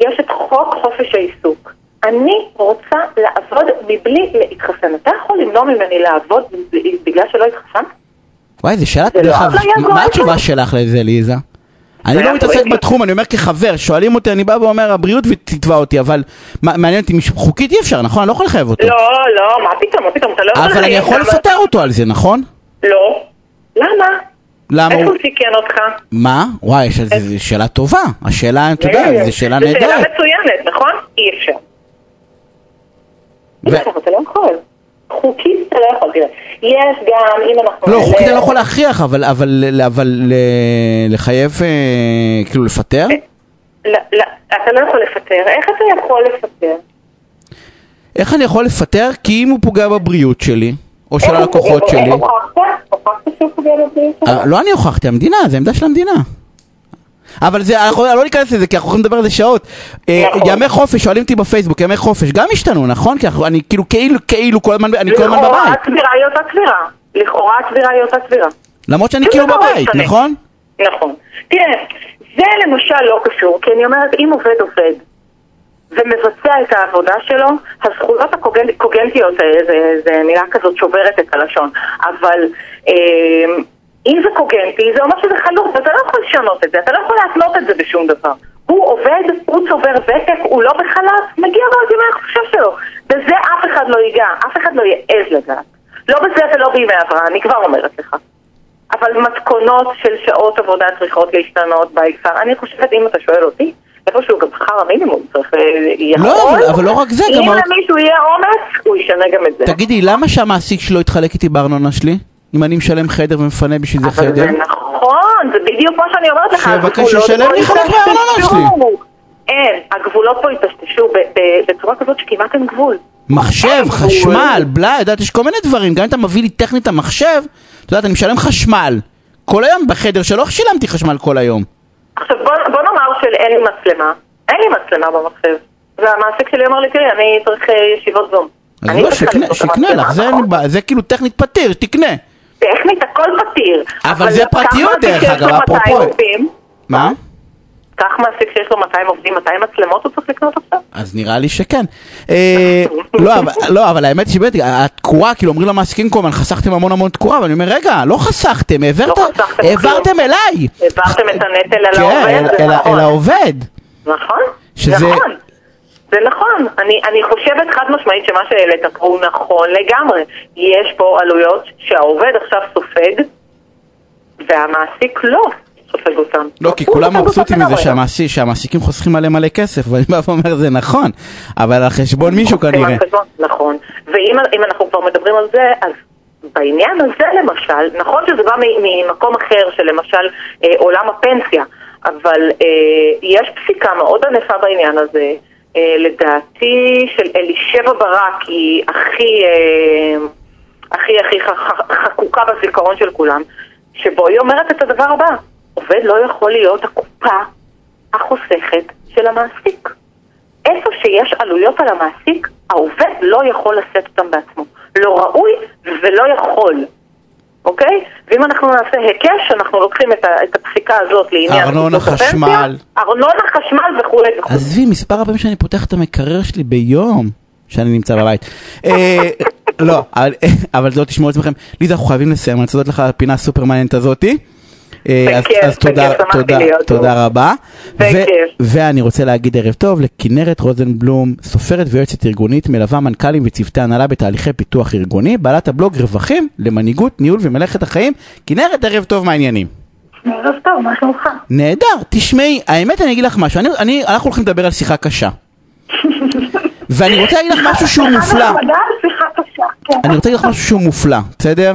יש את חוק חופש העיסוק. אני רוצה לעבוד מבלי להתחסן. אתה יכול למנוע ממני לעבוד בגלל שלא התחסנת? וואי, זו שאלה, זה לא אפליה מה- מה גורפת? התשובה שלך לזה, ליזה? אני לא מתעסק. בתחום, אני אומר כחבר, שואלים אותי, אני בא ואומר, הבריאות תתבע אותי, אבל מעניין אותי, חוקית אי אפשר, נכון? אני לא יכול לחייב אותו. לא, לא, מה פתאום, מה פתאום, אתה לא יכול... אבל אני לחייב יכול לפטר אותו על זה, נכון? לא. למה? למה איפה הוא... הוא סיכן אותך? מה? וואי, זו שאלה טובה. השאלה, אתה יודע, זו שאלה זו שאלה נהדרת. מצוינת, נכון? אי אפשר. אי אפשר, אתה לא יכול. חוקית אתה לא יכול. תראה, יש גם, אם אנחנו... לא, חוקית אני לא יכול להכריח, אבל אבל- אבל ל- לחייב, אה, כאילו לפטר? לא, לא, אתה לא יכול לפטר. איך אתה יכול לפטר? איך אני יכול לפטר? כי אם הוא פוגע בבריאות שלי, או של הלקוחות שלי, איך הוכחת? הוכחת שהוא פוגע בבריאות שלך? אה, לא אני הוכחתי, המדינה, זה עמדה של המדינה. אבל זה, אנחנו לא ניכנס לזה, כי אנחנו יכולים לדבר על זה שעות. אה, נכון. ימי חופש, שואלים אותי בפייסבוק, ימי חופש, גם השתנו, נכון? כי אנחנו- אני כאילו, כאילו, כאילו, כל הזמן, אני כל הזמן לכאורה בבית. הצבירה היא אותה צבירה. לכאורה הצבירה היא אותה צבירה. למרות שאני כאילו בבית. נכון? נכון. תראה, זה למשל לא קשור, כי אני אומרת, אם עובד עובד ומבצע את העבודה שלו, הזכויות הקוגנטיות, זה, זה, זה מילה כזאת שוברת את הלשון, אבל אה, אם זה קוגנטי, זה אומר שזה חלוט, ואתה לא יכול לשנות את זה, אתה לא יכול להתנות את זה בשום דבר. הוא עובד, הוא צובר ותק, הוא לא בחל"ת, מגיע לו את ימי החופשה שלו. בזה אף אחד לא ייגע, אף אחד לא יעז לגעת. לא בזה ולא בימי הבראה, אני כבר אומרת לך. אבל מתכונות של שעות עבודה צריכות להשתנות בעיקר. אני חושבת, אם אתה שואל אותי, איפשהו גם שכר המינימום צריך... אה. לא, אבל- אבל לא רק זה, גם אם למישהו יהיה אומץ, הוא ישנה גם את זה. תגידי, למה שהמעסיק שלו יתחלק איתי בארנונה שלי? אם אני משלם חדר ומפנה בשביל זה אבל חדר? זה נכון, זה בדיוק מה שאני אומרת לך. שיבקש שישלם לי חלק. מהארנונה שלי. אין, הגבולות פה ב- בצורה כזאת שכמעט אין גבול. מחשב, חשמל. בלה, יודעת, יש כל מיני דברים, גם אם אתה מביא לי טכנית המחשב, את יודעת, אני משלם חשמל. כל היום בחדר שלא שילמתי חשמל כל היום. עכשיו בוא, בוא נאמר שאין לי מצלמה, אין לי מצלמה במחשב. והמעסיק שלי אמר לי, תראי, אני צריך אה, ישיבות זום. אז לא, שיקנה המצלמה, לך, זה זה כאילו טכנית פתיר, שתקנה. טכנית הכל פתיר. אבל זה כמה פרטיות, דרך אגב, לו 200 אפרופו. מה? קח מעסיק שיש לו 200 עובדים, 200 מצלמות הוא צריך לקנות עכשיו? אז נראה לי שכן. אה, לא, אבל- לא, אבל האמת שבאמת, התקורה, כאילו אומרים למעסיקים כל הזמן, חסכתם המון המון תקורה, ואני אומר, רגע, לא חסכתם, העברת- לא חסכתם העברתם כלום. אליי. העברתם את הנטל על כן, העובד, אל- נכון. העובד. נכון, נכון. זה נכון. אני, אני חושבת חד משמעית שמה שהעלית פה הוא נכון לגמרי. יש פה עלויות שהעובד עכשיו סופג, והמעסיק לא סופג אותם. לא, כי כולם מבסוטים מזה. שהמעסיק- שהמעסיקים חוסכים עליהם מלא כסף, ואני בא ואומר זה נכון, אבל על חשבון מישהו כנראה. נכון. ואם אם אנחנו כבר מדברים על זה, אז בעניין הזה למשל, נכון שזה בא ממקום אחר, של למשל אה, עולם הפנסיה, אבל אה, יש פסיקה מאוד ענפה בעניין הזה. אה, לדעתי של אלישבע ברק היא הכי, אה, הכי הכי חקוקה בזיכרון של כולם, שבו היא אומרת את הדבר הבא, עובד לא יכול להיות הקופה החוסכת של המעסיק. איפה שיש עלויות על המעסיק, העובד לא יכול לשאת אותם בעצמו. לא ראוי ולא יכול. אוקיי? ואם אנחנו נעשה היקש, אנחנו לוקחים את, ה- את הפסיקה הזאת לעניין... ארנונה, חשמל. ארנונה, חשמל וכולי וכולי. עזבי, מספר הפעמים שאני פותח את המקרר שלי ביום שאני נמצא בבית. אה, לא, אבל- אבל לא תשמעו את עצמכם. ליזה, אנחנו חייבים לסיים, אני רוצה להודות לך על הפינה הסופר מעניינת הזאתי. אה, אז- אז תודה- תודה-. תודה רבה. ו-. ואני רוצה להגיד ערב טוב לכנרת רוזנבלום, סופרת ויועצת ארגונית, מלווה מנכ"לים וצוותי הנהלה בתהליכי פיתוח ארגוני, בעלת הבלוג רווחים למנהיגות, ניהול ומלאכת החיים. כנרת, ערב טוב, מה העניינים? ערב טוב, מה שלומך? נהדר, תשמעי, האמת אני אגיד לך משהו, אני, אני, אנחנו הולכים לדבר על שיחה קשה. ואני רוצה להגיד לך משהו שהוא מופלא. כן. אני רוצה להגיד לך משהו שהוא מופלא, בסדר?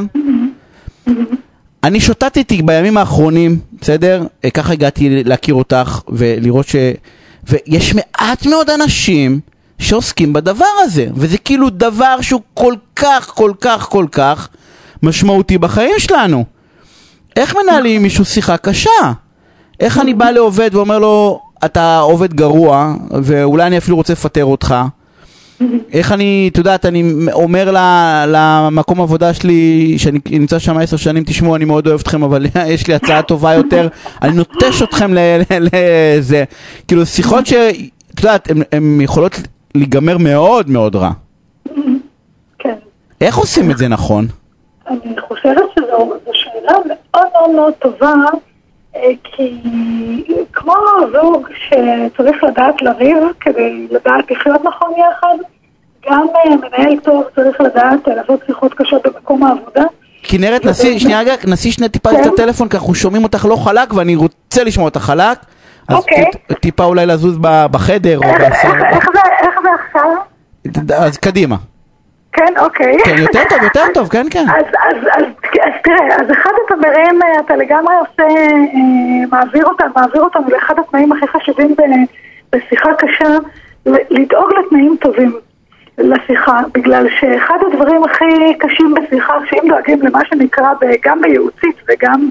אני שוטטתי בימים האחרונים, בסדר? אה, ככה הגעתי להכיר אותך ולראות ש... ויש מעט מאוד אנשים שעוסקים בדבר הזה, וזה כאילו דבר שהוא כל כך, כל כך, כל כך משמעותי בחיים שלנו. איך מנהלים עם מישהו שיחה קשה? איך אני בא לעובד ואומר לו, אתה עובד גרוע, ואולי אני אפילו רוצה לפטר אותך? איך אני, את יודעת, אני אומר למקום עבודה שלי, שאני נמצא שם עשר שנים, תשמעו, אני מאוד אוהב אתכם, אבל יש לי הצעה טובה יותר, אני נוטש אתכם לזה. כאילו, שיחות שאת יודעת, הן יכולות להיגמר מאוד מאוד רע. כן. איך עושים את זה נכון? אני חושבת שזו זו שאלה מאוד מאוד מאוד טובה, כי כמו זוג שצריך לדעת לריב כדי לדעת לחיות נכון יחד, גם אה, מנהל טוב צריך לדעת אה, לעשות שיחות קשות במקום העבודה. כנרת, נסי, שנייה רגע, נסי שנייה טיפה כן. את הטלפון, כי אנחנו שומעים אותך לא חלק, ואני רוצה לשמוע אותך חלק. אז אוקיי. טיפה אולי לזוז בחדר, או בסדר. איך זה עכשיו? אז קדימה. כן, אוקיי. כן, יותר טוב, יותר טוב, כן, כן. אז, אז, אז, אז תראה, אז אחד התנאים, אה, אתה לגמרי עושה, אה, מעביר אותם, מעביר אותנו לאחד התנאים הכי חשובים ב- בשיחה קשה, ל- לדאוג לתנאים טובים לשיחה, בגלל שאחד הדברים הכי קשים בשיחה, שאם דואגים למה שנקרא ב- גם בייעוצית וגם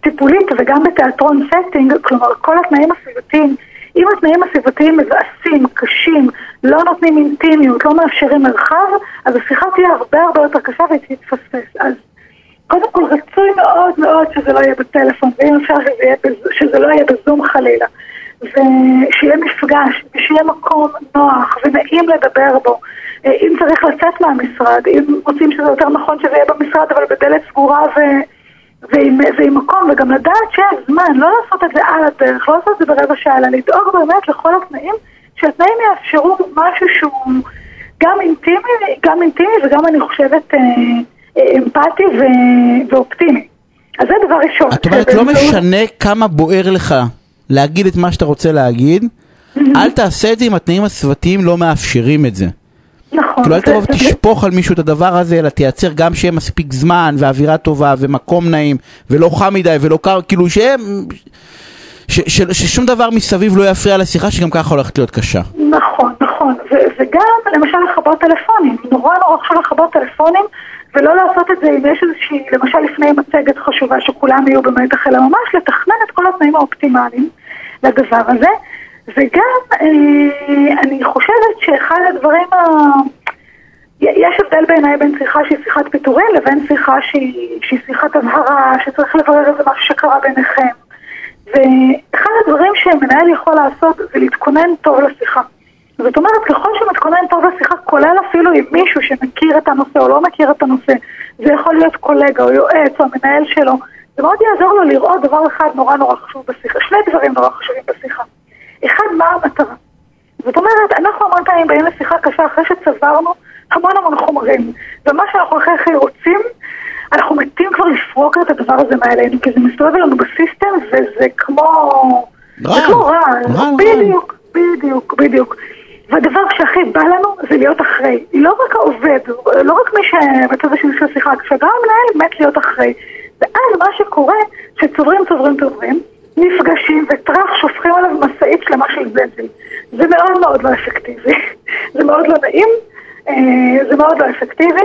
בטיפולית וגם בתיאטרון setting, כלומר כל התנאים הסביבתיים, אם התנאים הסביבתיים מבאסים, קשים, לא נותנים אינטימיות, לא מאפשרים מרחב, אז השיחה תהיה הרבה הרבה יותר קשה והיא תתפספס. אז קודם כל רצוי מאוד מאוד שזה לא יהיה בטלפון, ואם אפשר שזה, לא יהיה בזום חלילה. ושיהיה מפגש, ושיהיה מקום נוח ונעים לדבר בו. אה, אם צריך לצאת מהמשרד, אם רוצים שזה יותר נכון שזה יהיה במשרד, אבל בדלת סגורה ו... ועם, ועם מקום, וגם לדעת שיש זמן, לא לעשות את זה על הדרך, לא לעשות את זה ברבע שעה, אלא לדאוג באמת לכל התנאים, שהתנאים יאפשרו משהו שהוא גם אינטימי, גם אינטימי וגם אני חושבת אה, אה, אמפתי ו, ואופטימי. אז זה דבר ראשון. את אומרת, לא משנה כמה בוער לך להגיד את מה שאתה רוצה להגיד, אל תעשה את זה אם התנאים הסביבתיים לא מאפשרים את זה. נכון. כאילו אל תבוא ותשפוך על מישהו את הדבר הזה, אלא תייצר גם שיהיה מספיק זמן ואווירה טובה ומקום נעים ולא חם מדי ולא קר, כאילו שיהיה... ש- ש- ששום דבר מסביב לא יפריע לשיחה שגם ככה הולכת להיות קשה. נכון, נכון. ו- וגם למשל לכבות טלפונים. נורא נורא חשוב לכבות טלפונים, ולא לעשות את זה אם יש איזושהי, למשל לפני מצגת חשובה שכולם יהיו במתח, אלא ממש לתכנן את כל התנאים האופטימליים לדבר הזה. וגם אה, אני חושבת שאחד הדברים ה... יש הבדל בעיניי בין שיחה שהיא שיחת פיטורים לבין שיחה שהיא, שהיא שיחת הבהרה, שצריך לברר איזה משהו שקרה ביניכם. ואחד הדברים שמנהל יכול לעשות זה להתכונן טוב לשיחה. זאת אומרת, ככל שמתכונן טוב לשיחה, כולל אפילו עם מישהו שמכיר את הנושא או לא מכיר את הנושא, זה יכול להיות קולגה או יועץ או המנהל שלו, זה מאוד יעזור לו לראות דבר אחד נורא נורא חשוב בשיחה, שני דברים נורא חשובים בשיחה. אחד, מה המטרה? זאת אומרת, אנחנו המון פעמים באים לשיחה קשה אחרי שצברנו המון המון חומרים, ומה שאנחנו הכי הכי רוצים, אנחנו מתים כבר לפרוק את הדבר הזה מעלינו, כי זה מסתובב לנו בסיסטם, וזה כמו... רע. זה כמו רע, רע. בדיוק, בדיוק, בדיוק. והדבר שהכי בא לנו זה להיות אחרי. לא רק העובד, לא רק מי שבצד השני של השיחה, כשגם המנהל מת להיות אחרי. ואז מה שקורה, שצוברים, צוברים, צוברים, נפגשים וטראח שופכים עליו משאית שלמה של זבל. זה מאוד מאוד לא אפקטיבי. זה מאוד לא נעים, אה, זה מאוד לא אפקטיבי.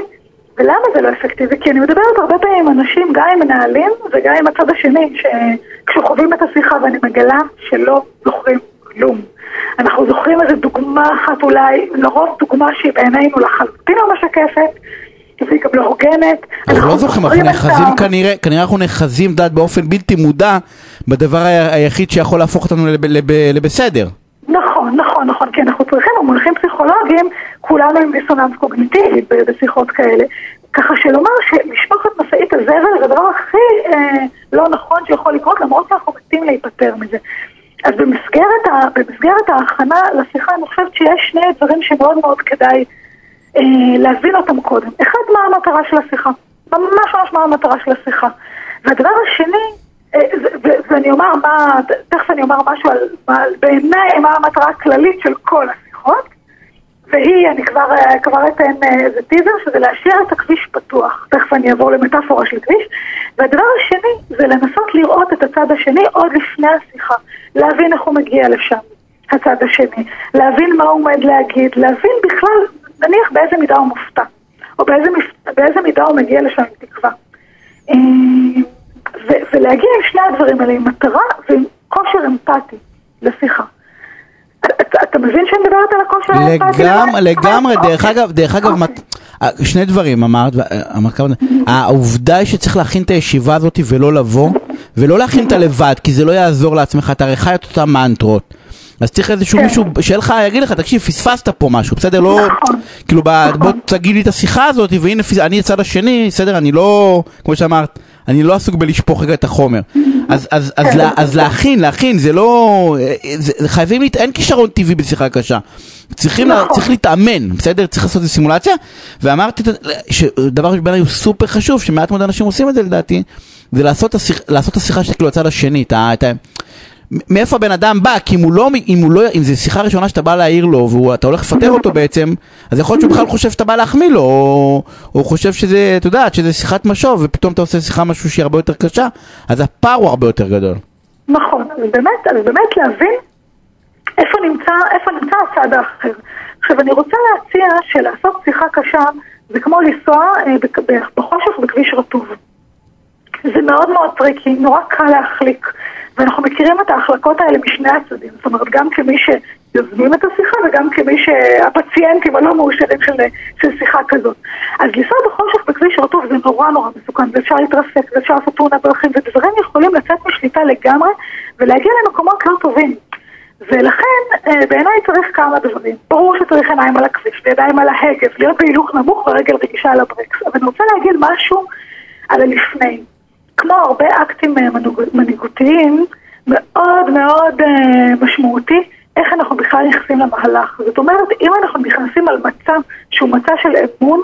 ולמה זה לא אפקטיבי? כי אני מדברת הרבה פעמים עם אנשים, גם עם מנהלים וגם עם הצד השני, שכשחווים את השיחה ואני מגלה שלא זוכרים כלום. אנחנו זוכרים איזו דוגמה אחת אולי, לרוב דוגמה שהיא בעינינו לחלוטין לא משקפת, והיא גם לא הוגנת. אנחנו לא זוכרים, אנחנו נאחזים כנראה, כנראה אנחנו נאחזים דעת באופן בלתי מודע בדבר היחיד שיכול להפוך אותנו לב- לב- לבסדר. נכון, נכון, נכון, כי אנחנו צריכים, במונחים פסיכולוגיים, כולנו עם דיסוננס קוגניטיבי בשיחות כאלה. ככה שלומר שלשפוך את משאית הזבל זה הדבר הכי אה, לא נכון שיכול לקרות, למרות שאנחנו מתים להיפטר מזה. אז במסגרת, ה, במסגרת ההכנה לשיחה, אני חושבת שיש שני דברים שמאוד מאוד כדאי להבין אותם קודם. אחד, מה המטרה של השיחה. ממש ממש מה המטרה של השיחה. והדבר השני, אה, ואני אומר מה, תכף אני אומר משהו על, על בעיניי מה המטרה הכללית של כל השיחות, והיא, אני כבר, אה, כבר אתן אה, איזה טיזר, שזה להשאיר את הכביש פתוח. תכף אני אעבור למטאפורה של כביש. והדבר השני, זה לנסות לראות את הצד השני עוד לפני השיחה. להבין איך הוא מגיע לשם, הצד השני. להבין מה הוא עומד להגיד, להבין בכלל, נניח באיזה מידה הוא מופתע. או באיזה, באיזה מידה הוא מגיע לשם עם תקווה. אה, ו- ולהגיע עם שני הדברים האלה, עם מטרה ועם כושר אמפתי לשיחה. אתה, אתה מבין שאני מדברת על הכושר האמפתי? לגמרי? לגמרי. דרך אגב, דרך אגב, אוקיי. אה, שני דברים אמרת, כמה דברים. העובדה היא שצריך להכין את הישיבה הזאת ולא לבוא, ולא להכין אותה לבד, כי זה לא יעזור לעצמך, אתה הרי חי את אותן מנטרות. אז צריך איזשהו כן. מישהו שיהיה לך, יגיד לך, תקשיב, פספסת פה משהו, בסדר? לא, נכון. כאילו. בוא תגיד לי את השיחה הזאת, והנה, אני הצד השני, בסדר? אני לא, כמו שאמרת, אני לא עסוק בלשפוך רגע את החומר. אז, אז, אז, כן. לה- אז להכין, להכין, זה לא, זה, חייבים, להת- אין כישרון טבעי בשיחה קשה. צריכים, לה- נכון. צריך להתאמן, בסדר? צריך לעשות איזו סימולציה. ואמרתי שדבר שבעיניי הוא סופר חשוב, שמעט מאוד אנשים עושים את זה לדעתי, זה לעשות, את השיח, השיחה שכאילו הצד השני, את ה... את ה מאיפה הבן אדם בא, כי אם הוא לא, אם הוא לא, אם זו שיחה ראשונה שאתה בא להעיר לו ואתה הולך לפטר אותו בעצם, אז יכול להיות שהוא בכלל חושב שאתה בא להחמיא לו, או הוא חושב שזה, את יודעת, שזה שיחת משוב, ופתאום אתה עושה שיחה משהו שהיא הרבה יותר קשה, אז הפער הוא הרבה יותר גדול. נכון, אז באמת, אז באמת להבין איפה נמצא, איפה נמצא הצד האחר. עכשיו, אני רוצה להציע שלעשות שיחה קשה זה כמו לנסוע אה, בחושך בכביש רטוב. זה מאוד מאוד tricky, נורא קל להחליק. ואנחנו מכירים את ההחלקות האלה משני הצדדים. זאת אומרת, גם כמי שיוזמים את השיחה וגם כמי שהפציינטים הלא מאושרים של, של שיחה כזאת. אז לנסוע בחושך בכביש רטוב זה נורא נורא מסוכן, ואפשר להתרסק, ואפשר לעשות תאונת דרכים, ודברים יכולים לצאת משליטה לגמרי ולהגיע למקומות לא טובים. ולכן אה, בעיניי צריך כמה דברים. ברור שצריך עיניים על הכביש וידיים על ההגה, להיות בהילוך נמוך ורגל רגישה על הברקס. אבל אני רוצה להגיד משהו על הלפני. כמו הרבה אקטים אה, מנהיגותיים, מאוד מאוד אה, משמעותי איך אנחנו בכלל נכנסים למהלך. זאת אומרת, אם אנחנו נכנסים על מצע שהוא מצע של אמון,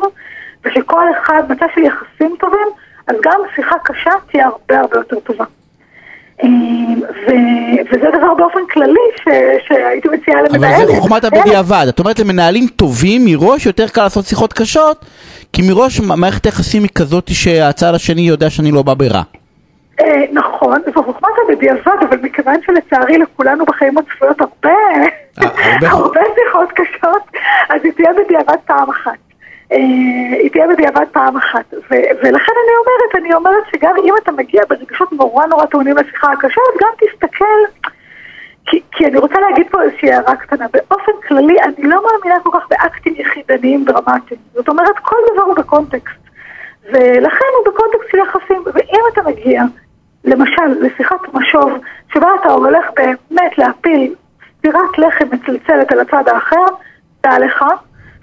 ושכל אחד, מצע של יחסים טובים, אז גם שיחה קשה תהיה הרבה הרבה יותר טובה. אה, ו- וזה דבר באופן כללי ש- שהייתי מציעה אבל למנהלת. זה חוכמת. הבדיעבד, את אומרת למנהלים טובים מראש יותר קל לעשות שיחות קשות, כי מראש מערכת היחסים היא כזאת שהצד השני יודע שאני לא בא ברע. אה, נכון, זו חוכמת הבדיעבד, אבל מכיוון שלצערי לכולנו בחיים הצפויות הרבה, אה, הרבה- הרבה שיחות קשות, אז היא תהיה בדיעבד פעם אחת. אה, היא תהיה בדיעבד פעם אחת. ו- ולכן אני אומרת, אני אומרת שגם אם אתה מגיע ברגשות נורא נורא טעונים לשיחה הקשה, אז גם תסתכל, כי, כי אני רוצה להגיד פה איזושהי הערה קטנה. באופן כללי, אני לא מאמינה כל כך באקטים יחידניים דרמטיים. זאת אומרת, כל דבר הוא בקונטקסט. ולכן הוא בקונטקסט של יחסים. ואם אתה מגיע, למשל, לשיחת משוב, שבה אתה הולך באמת להפיל סטירת לחם מצלצלת על הצד האחר, דע לך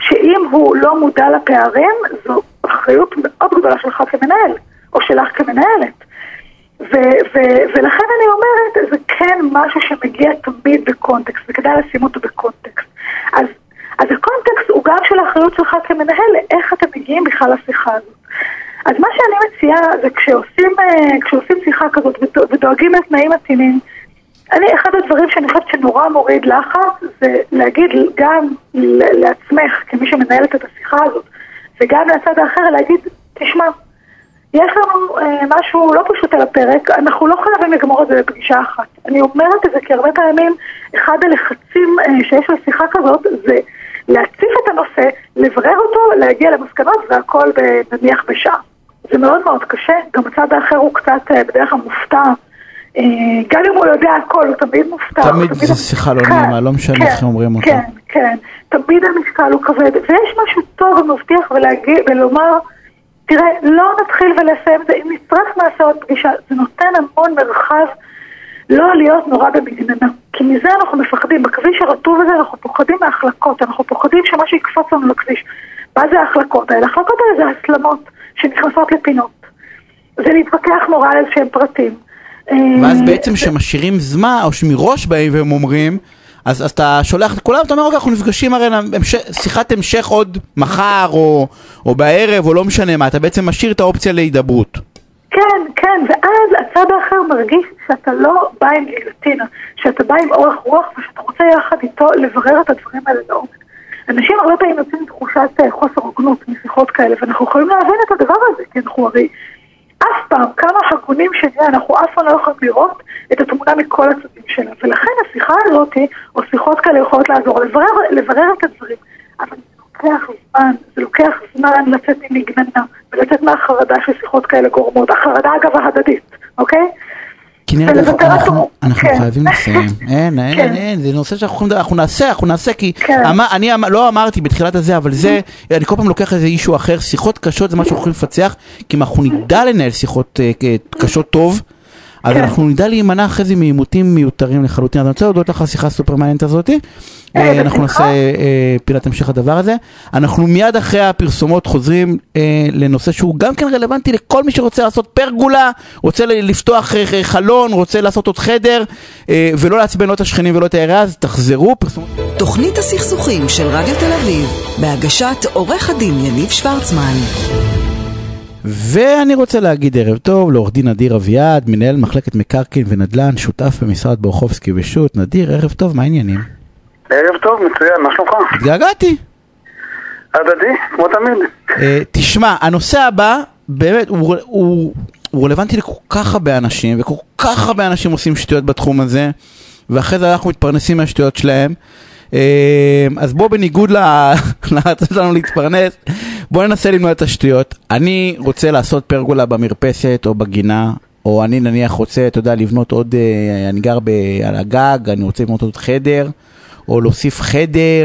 שאם הוא לא מודע לפערים, זו אחריות מאוד גדולה שלך כמנהל, או שלך כמנהלת. ו- ו- ולכן אני אומרת, זה כן משהו שמגיע תמיד בקונטקסט, וכדאי לשים אותו בקונטקסט. אז, אז הקונטקסט הוא גם של האחריות שלך כמנהל, לאיך אתם מגיעים בכלל לשיחה הזאת. אז מה שאני מציעה זה כשעושים, אה, כשעושים שיחה כזאת ודואגים לתנאים מתאימים, אני, אחד הדברים שאני חושבת שנורא מוריד לחץ זה להגיד גם לעצמך, כמי שמנהלת את השיחה הזאת, וגם לצד האחר להגיד, תשמע, יש לנו אה, משהו לא פשוט על הפרק, אנחנו לא חייבים לגמור את זה בפגישה אחת. אני אומרת את זה כי הרבה פעמים אחד הלחצים אה, שיש לשיחה כזאת זה להציף את הנושא, לברר אותו, להגיע למסקנות והכל נניח בשעה. זה מאוד מאוד קשה, גם הצד האחר הוא קצת אה, בדרך כלל מופתע. אה, גם אם הוא יודע הכל, הוא תמיד מופתע. תמיד זו שיחה לא כן, נעימה, לא משנה איך כן, אומרים אותה. כן, כן, תמיד המשקל הוא כבד, ויש משהו טוב ומבטיח ולומר, תראה, לא נתחיל ולסיים את זה, אם נצטרך נעשה עוד פגישה, זה נותן המון מרחב לא להיות נורא במגננה. כי מזה אנחנו מפחדים, בכביש הרטוב הזה אנחנו פוחדים מהחלקות, אנחנו פוחדים שמשהו יקפוץ לנו לכביש. מה זה ההחלקות האלה? ההחלקות האלה זה הסלמות שנכנסות לפינות. זה להתווכח נורא על איזשהם פרטים. ואז בעצם כשמשאירים זמן, או שמראש באים והם אומרים, אז, אז אתה שולח את כולם, אתה אומר, אוקיי, אנחנו נפגשים הרי שיחת המשך עוד מחר, או, או בערב, או לא משנה מה, אתה בעצם משאיר את האופציה להידברות. כן, כן, ואז הצד האחר מרגיש שאתה לא בא עם גיליוטינה, שאתה בא עם אורך רוח ושאתה רוצה יחד איתו לברר את הדברים האלה לעומק. אנשים הרבה פעמים יוצאים תחושת אה, חוסר הוגנות משיחות כאלה, ואנחנו יכולים להבין את הדבר הזה, כי אנחנו הרי אף פעם, כמה הגונים שנהיה, אנחנו אף פעם לא יכולים לראות את התמונה מכל הצדדים שלה. ולכן השיחה הזאת, או שיחות כאלה יכולות לעזור, לברר, לברר את הדברים. אבל זה לוקח זמן, זה לוקח זמן לצאת ממגננה, ולצאת מהחרדה ששיחות כאלה גורמות. החרדה אגב ההדדית, אוקיי? כנראה אנחנו, אנחנו כן. חייבים לסיים, אין, אין, כן. אין, זה נושא שאנחנו אנחנו נעשה, אנחנו נעשה, כי כן. אמר, אני אמ- לא אמרתי בתחילת הזה, אבל זה, אני כל פעם לוקח איזה אישו אחר, שיחות קשות זה מה שאנחנו יכולים לפצח, כי אם אנחנו נדע לנהל שיחות uh, קשות טוב, אז כן. אנחנו נדע להימנע אחרי זה מעימותים מיותרים לחלוטין. אז אני רוצה להודות לך על השיחה הסופר מעניינת הזאתי. אה, אה, אנחנו נעשה אה, פינת המשך הדבר הזה. אנחנו מיד אחרי הפרסומות חוזרים לנושא שהוא גם כן רלוונטי לכל מי שרוצה לעשות פרגולה, רוצה לפתוח חלון, רוצה לעשות עוד חדר, ולא לעצבן לא את השכנים ולא את העירייה, אז תחזרו, פרסומות. תוכנית הסכסוכים של רדיו תל אביב, בהגשת עורך הדין יניב שוורצמן. ואני רוצה להגיד ערב טוב לעורך דין נדיר אביעד, מנהל מחלקת מקרקעין ונדל"ן, שותף במשרד בורחובסקי ושות'. נדיר, ערב טוב, מה העניינים? ערב טוב, מצוין, מה שלומך? התגעגעתי. הדדי, כמו תמיד. Uh, תשמע, הנושא הבא, באמת, הוא, הוא, הוא רלוונטי לכל כך הרבה אנשים, וכל כך הרבה אנשים עושים שטויות בתחום הזה, ואחרי זה אנחנו מתפרנסים מהשטויות שלהם. Uh, אז בוא בניגוד לרצון שלנו להתפרנס, בוא ננסה למנוע את השטויות. אני רוצה לעשות פרגולה במרפסת או בגינה, או אני נניח רוצה, אתה יודע, לבנות עוד, uh, אני גר ב, על הגג, אני רוצה לבנות עוד חדר. או להוסיף חדר,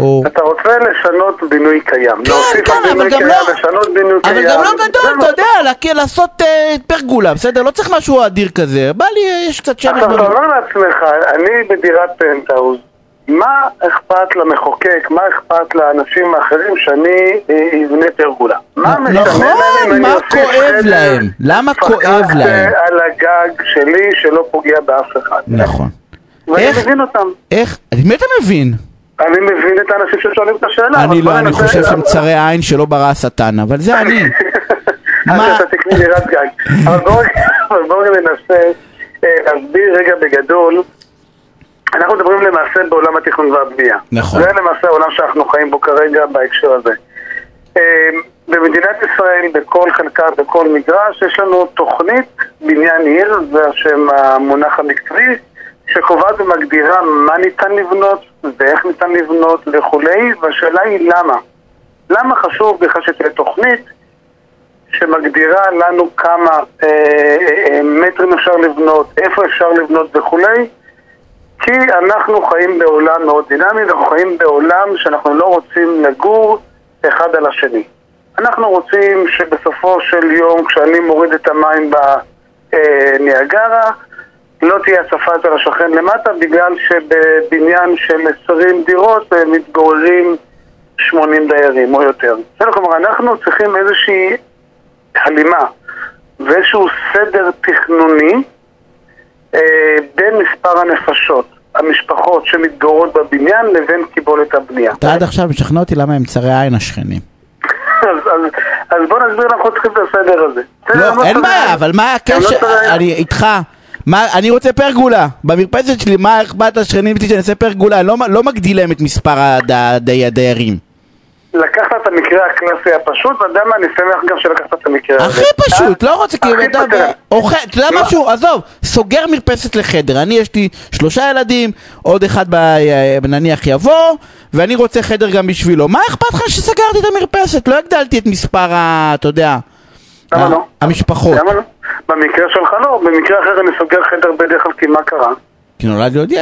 או... אתה רוצה לשנות בינוי קיים. כן, כן, אבל גם לא... לשנות בינוי אבל קיים. גם לא גדול, אתה יודע, לעשות אה, פרגולה, בסדר? לא צריך משהו אדיר כזה. בא לי, יש קצת שמש. אתה אומר לעצמך, אני בדירת פנטהאוז. מה אכפת למחוקק, מה אכפת לאנשים האחרים שאני אה, אבנה פרגולה? מה משנה נכון, להם אם אני אוסיף חדר? להם? למה כואב להם? על הגג שלי שלא פוגע באף אחד. נכון. ואני מבין אותם. איך? מי אתה מבין? אני מבין את האנשים ששואלים את השאלה. אני לא, אני חושב שהם צרי עין שלא ברא השטן, אבל זה אני. מה? אתה תקני דירת גג. אבל בואו ננסה אה, להסביר רגע בגדול. אנחנו מדברים למעשה בעולם התכנון והבנייה. נכון. זה למעשה העולם שאנחנו חיים בו כרגע בהקשר הזה. אה, במדינת ישראל, בכל חלקה, בכל מגרש, יש לנו תוכנית בניין עיר, זה השם המונח המקצועי, שקובעת ומגדירה מה ניתן לבנות ואיך ניתן לבנות וכולי, והשאלה היא למה. למה חשוב בכלל שתהיה תוכנית שמגדירה לנו כמה אה, אה, מטרים אפשר לבנות, איפה אפשר לבנות וכולי? כי אנחנו חיים בעולם מאוד דינמי, אנחנו חיים בעולם שאנחנו לא רוצים לגור אחד על השני. אנחנו רוצים שבסופו של יום, כשאני מוריד את המים בניאגרה, לא תהיה הצפה אצל השכן למטה, בגלל שבבניין של 20 דירות אה, מתגוררים 80 דיירים או יותר. בסדר, כלומר, אנחנו צריכים איזושהי הלימה ואיזשהו סדר תכנוני אה, בין מספר הנפשות, המשפחות שמתגוררות בבניין לבין קיבולת הבנייה. אתה עד עכשיו משכנע אותי למה הם צרי עין השכנים. אז, אז, אז בוא נסביר אנחנו צריכים את הסדר הזה. לא, אין בעיה. אבל מה לא הקשר? אני איתך. מה, אני רוצה פרגולה. במרפסת שלי, מה אכפת לשכנים שלי שאני אעשה פרגולה? אני לא, לא מגדיל להם את מספר הד- הדי- הדיירים. לקחת את המקרה הקלאסי הפשוט, ואתה יודע מה, אני שמח גם שלקחת את המקרה הזה. הכי פשוט? לא רוצה כאילו, אתה. אוכל, אתה יודע לא. משהו? עזוב, סוגר מרפסת לחדר, אני יש לי שלושה ילדים, עוד אחד אה, נניח יבוא, ואני רוצה חדר גם בשבילו. מה אכפת לך שסגרתי את המרפסת? לא הגדלתי את מספר ה... אתה יודע, למה לא? המשפחות. למה לא? במקרה שלך לא, במקרה אחר אני סוגר חדר בדרך כלל, כי מה קרה? כי נולד לי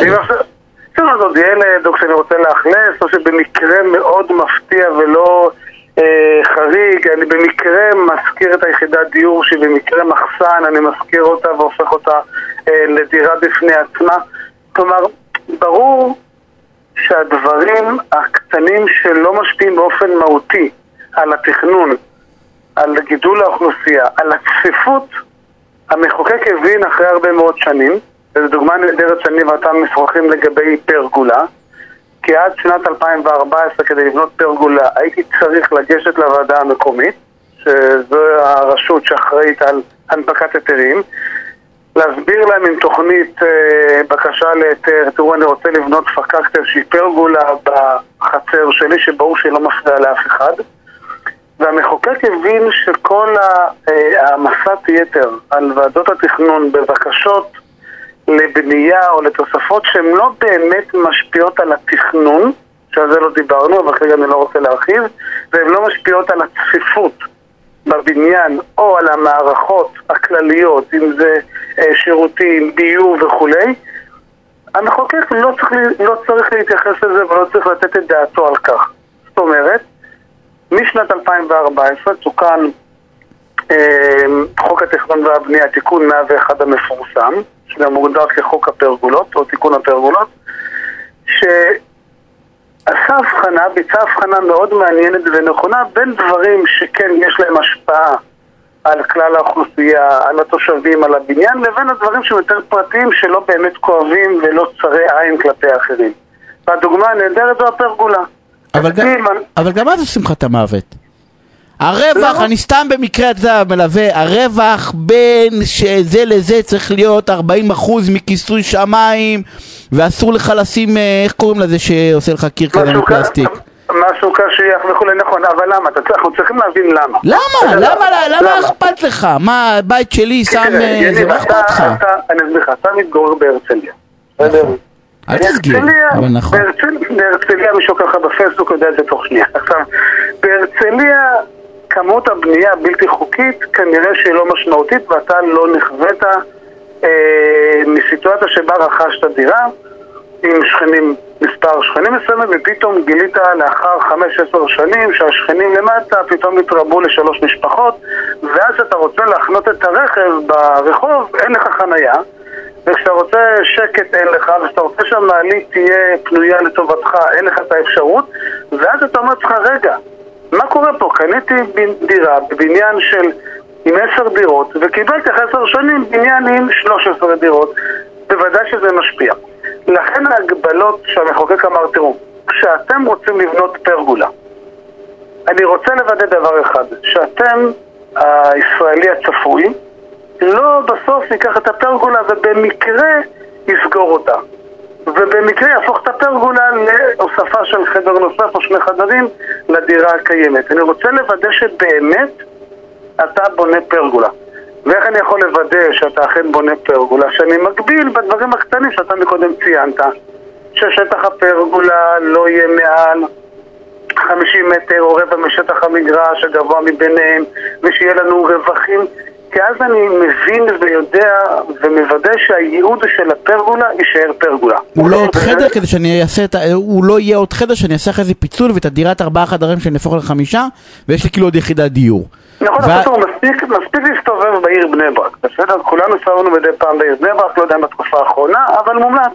אז עוד ילד, או כשאני רוצה לאכלס, או שבמקרה מאוד מפתיע ולא אה, חריג, אני במקרה משכיר את היחידת דיור שהיא במקרה מחסן, אני משכיר אותה והופך אותה אה, לדירה בפני עצמה. כלומר, ברור שהדברים הקטנים שלא משפיעים באופן מהותי על התכנון, על גידול האוכלוסייה, על הצפיפות, המחוקק הבין אחרי הרבה מאוד שנים, וזו דוגמה נהדרת שאני ואתה משוחחים לגבי פרגולה, כי עד שנת 2014 כדי לבנות פרגולה הייתי צריך לגשת לוועדה המקומית, שזו הרשות שאחראית על הנפקת היתרים, להסביר להם עם תוכנית אה, בקשה להיתר, תראו אני רוצה לבנות פקקטה איזושהי פרגולה בחצר שלי, שברור שהיא לא מפריעה לאף אחד. והמחוקק הבין שכל אה, העמסת יתר על ועדות התכנון בבקשות לבנייה או לתוספות שהן לא באמת משפיעות על התכנון, שעל זה לא דיברנו, אבל כרגע אני לא רוצה להרחיב, והן לא משפיעות על הצפיפות בבניין או על המערכות הכלליות, אם זה אה, שירותים, ביוב וכולי, המחוקק לא צריך, לא צריך להתייחס לזה ולא צריך לתת את דעתו על כך. זאת אומרת, משנת 2014 תוקן אה, חוק התכנון והבנייה, תיקון 101 המפורסם, שגם מוגדר כחוק הפרגולות, או תיקון הפרגולות, שעשה הבחנה, ביצע הבחנה מאוד מעניינת ונכונה בין דברים שכן יש להם השפעה על כלל האוכלוסייה, על התושבים, על הבניין, לבין הדברים שהם יותר פרטיים שלא באמת כואבים ולא צרי עין כלפי האחרים. והדוגמה הנהדרת זו הפרגולה. אבל גם, אבל גם אז עושים לך את המוות. הרווח. אני סתם במקרה, אתה יודע, מלווה, הרווח בין שזה לזה צריך להיות 40% מכיסוי שמיים, ואסור לך לשים, אה, איך קוראים לזה שעושה לך קיר כזה מפלסטיק? משהו קשיח וכולי, נכון, אבל למה? אתה צריך- אנחנו צריכים להבין למה. למה? אתה יודע, למה? למה אכפת לך? מה, הבית שלי שם, אה, זה מה אכפת לך? אתה- אני אסביר לך, אתה מתגורר בהרצליה. נכון. אל תסגיר, אבל נכון. בהרצל- בהרצליה, מי שעוקב לך בפייסבוק יודע את זה תוך שנייה. עכשיו, בהרצליה כמות הבנייה הבלתי חוקית כנראה שהיא לא משמעותית ואתה לא נכווית אה, מסיטואציה שבה רכשת דירה עם שכנים, מספר שכנים מסוימים ופתאום גילית לאחר 5-10 שנים שהשכנים למטה פתאום התרבו לשלוש משפחות ואז אתה רוצה להחנות את הרכב ברחוב, אין לך חנייה וכשאתה רוצה שקט אין לך, וכשאתה רוצה שהמעלית תהיה פנויה לטובתך אין לך את האפשרות ואז אתה אומר לך, רגע, מה קורה פה? קניתי דירה בבניין של עם עשר דירות וקיבלתי אחרי עשר שנים בניין עם 13 דירות בוודאי שזה משפיע לכן ההגבלות שהמחוקק אמר, תראו, כשאתם רוצים לבנות פרגולה אני רוצה לוודא דבר אחד, שאתם, הישראלי הצפוי, לא בסוף ייקח את הפרגולה ובמקרה יסגור אותה. ובמקרה יהפוך את הפרגולה להוספה של חדר נוסף או שני חדרים לדירה הקיימת. אני רוצה לוודא שבאמת אתה בונה פרגולה. ואיך אני יכול לוודא שאתה אכן בונה פרגולה? שאני מגביל בדברים הקטנים שאתה מקודם ציינת, ששטח הפרגולה לא יהיה מעל 50 מטר או רבע משטח המגרש הגבוה מביניהם, ושיהיה לנו רווחים כי אז אני מבין ויודע ומוודא שהייעוד של הפרגולה יישאר פרגולה. הוא לא עוד חדר כדי שאני אעשה את ה... הוא לא יהיה עוד חדר שאני אעשה אחרי זה פיצול ואת הדירת ארבעה חדרים שאני אהפוך לחמישה ויש לי כאילו עוד יחידת דיור. נכון, נכון, מספיק, מספיק להסתובב בעיר בני ברק, בסדר? כולנו הסתובבנו מדי פעם בעיר בני ברק, לא יודע אם בתקופה האחרונה, אבל מומלץ.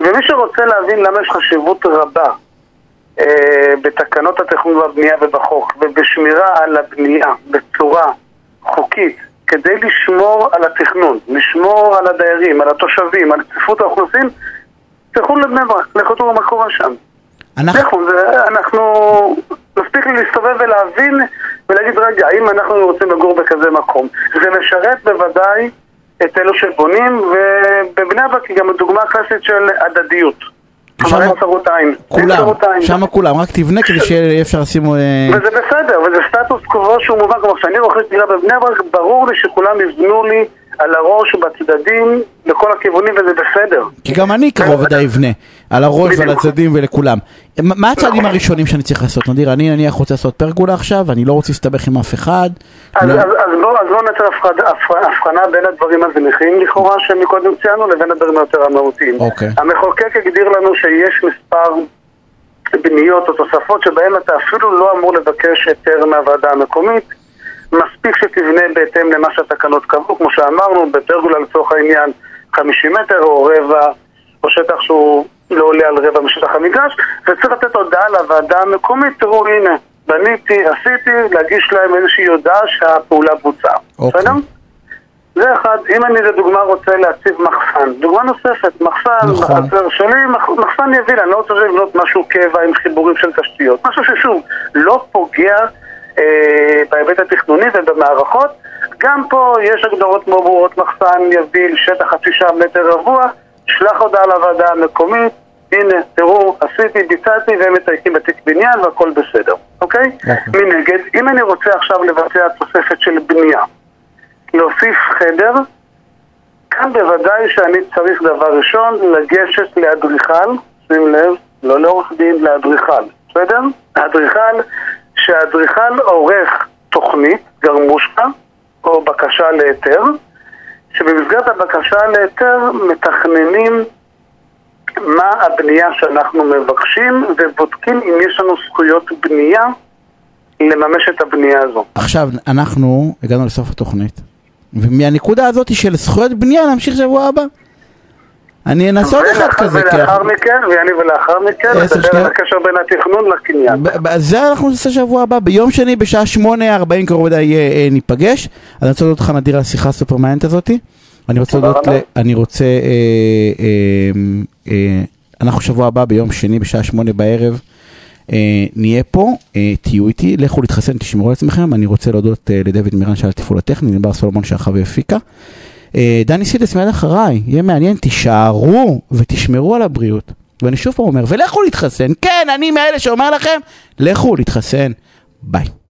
ומי שרוצה להבין למה יש חשיבות רבה אה, בתקנות התכנון והבנייה ובחוק, ובשמירה על הבנייה בצורה חוקית, כדי לשמור על התכנון, לשמור על הדיירים, על התושבים, על צפיפות האוכלוסין, תלכו לבני ברק, לכו תראו מה קורה שם. אנחנו... זה, אנחנו... מספיק לי להסתובב ולהבין ולהגיד, רגע, האם אנחנו רוצים לגור בכזה מקום? זה משרת בוודאי את אלו שבונים, ובבני ברק היא גם דוגמה קלאסית של הדדיות. אין צרות עין. כולם. שמה כולם, רק תבנה כדי שיהיה אפשר לשים... אה, וזה בסדר, וזה סטטוס קוו שהוא מובן, כלומר כשאני רוכש דירה בבני ברק, ברור לי שכולם יבנו לי על הראש ובצדדים לכל הכיוונים וזה בסדר. כי גם אני קרוב די אבנה, על הראש ועל. הצדדים ולכולם. מה- הצעדים. הראשונים שאני צריך לעשות? נדיר, אני נניח רוצה לעשות פרגולה עכשיו, אני לא רוצה להסתבך עם אף אחד. אז, לא- אז, אז בואו אז בוא נעשה הבחנה בין הדברים הזניחים לכאורה שמקודם ציינו לבין הדברים היותר המהותיים. אוקיי. המחוקק הגדיר לנו שיש מספר בניות או תוספות שבהן אתה אפילו לא אמור לבקש היתר מהוועדה המקומית. מספיק שתבנה בהתאם למה שהתקנות קבעו, כמו שאמרנו, בפרגולה לצורך העניין 50 מטר או רבע, או שטח שהוא לא עולה על רבע משטח המגרש, וצריך לתת הודעה לוועדה המקומית, תראו הנה, בניתי, עשיתי, להגיש להם איזושהי הודעה שהפעולה בוצעה. אוקיי. בסדר? זה אחד, אם אני לדוגמה רוצה להציב מחסן, דוגמה נוספת, מחסן נכון. בחצר שלי, מח- מחסן יביל, אני לא רוצה לבנות משהו קבע עם חיבורים של תשתיות, משהו ששוב, לא פוגע אה, בהיבט התכנוני ובמערכות, גם פה יש הגדרות מאוד ברורות, מחסן יביל, שטח חצי שעה מטר רבוע, שלח הודעה לוועדה המקומית, הנה, תראו, עשיתי, ביצעתי, והם מתייקים בתיק בניין והכל בסדר, אוקיי? אוקיי. מנגד, אם אני רוצה עכשיו לבצע תוספת של בנייה, להוסיף חדר, כאן בוודאי שאני צריך דבר ראשון לגשת לאדריכל, שים לב, לא לעורך דין, לאדריכל, בסדר? האדריכל, שהאדריכל עורך תוכנית, גרמושקה, או בקשה להיתר, שבמסגרת הבקשה להיתר מתכננים מה הבנייה שאנחנו מבקשים ובודקים אם יש לנו זכויות בנייה לממש את הבנייה הזו. עכשיו, אנחנו הגענו לסוף התוכנית, ומהנקודה הזאת של זכויות בנייה נמשיך שבוע הבא. אני אנסה עוד אחד ולאחר- כזה, כי ולאחר אנחנו- מכן, ואני ולאחר מכן, נדבר על. הקשר בין התכנון לקניין. זה אנחנו נעשה שבוע הבא, ביום שני בשעה שמונה ארבעים קרוב ודאי אה, אה, ניפגש. אז אני רוצה להודות לך נדיר על השיחה הסופר מעניינת הזאתי. אני רוצה להודות. ל- אני רוצה, אה, אה, אה, אנחנו שבוע הבא ביום שני בשעה שמונה בערב נהיה פה, תהיו איתי, לכו להתחסן, תשמרו על עצמכם. אני רוצה להודות לדוד מירן שעל התפעול הטכני, לבר סולומון שערכה והפיקה. דני סידס מיד אחריי, יהיה מעניין, תישארו ותשמרו על הבריאות. ואני שוב פעם אומר, ולכו להתחסן, כן, אני מאלה שאומר לכם, לכו להתחסן, ביי.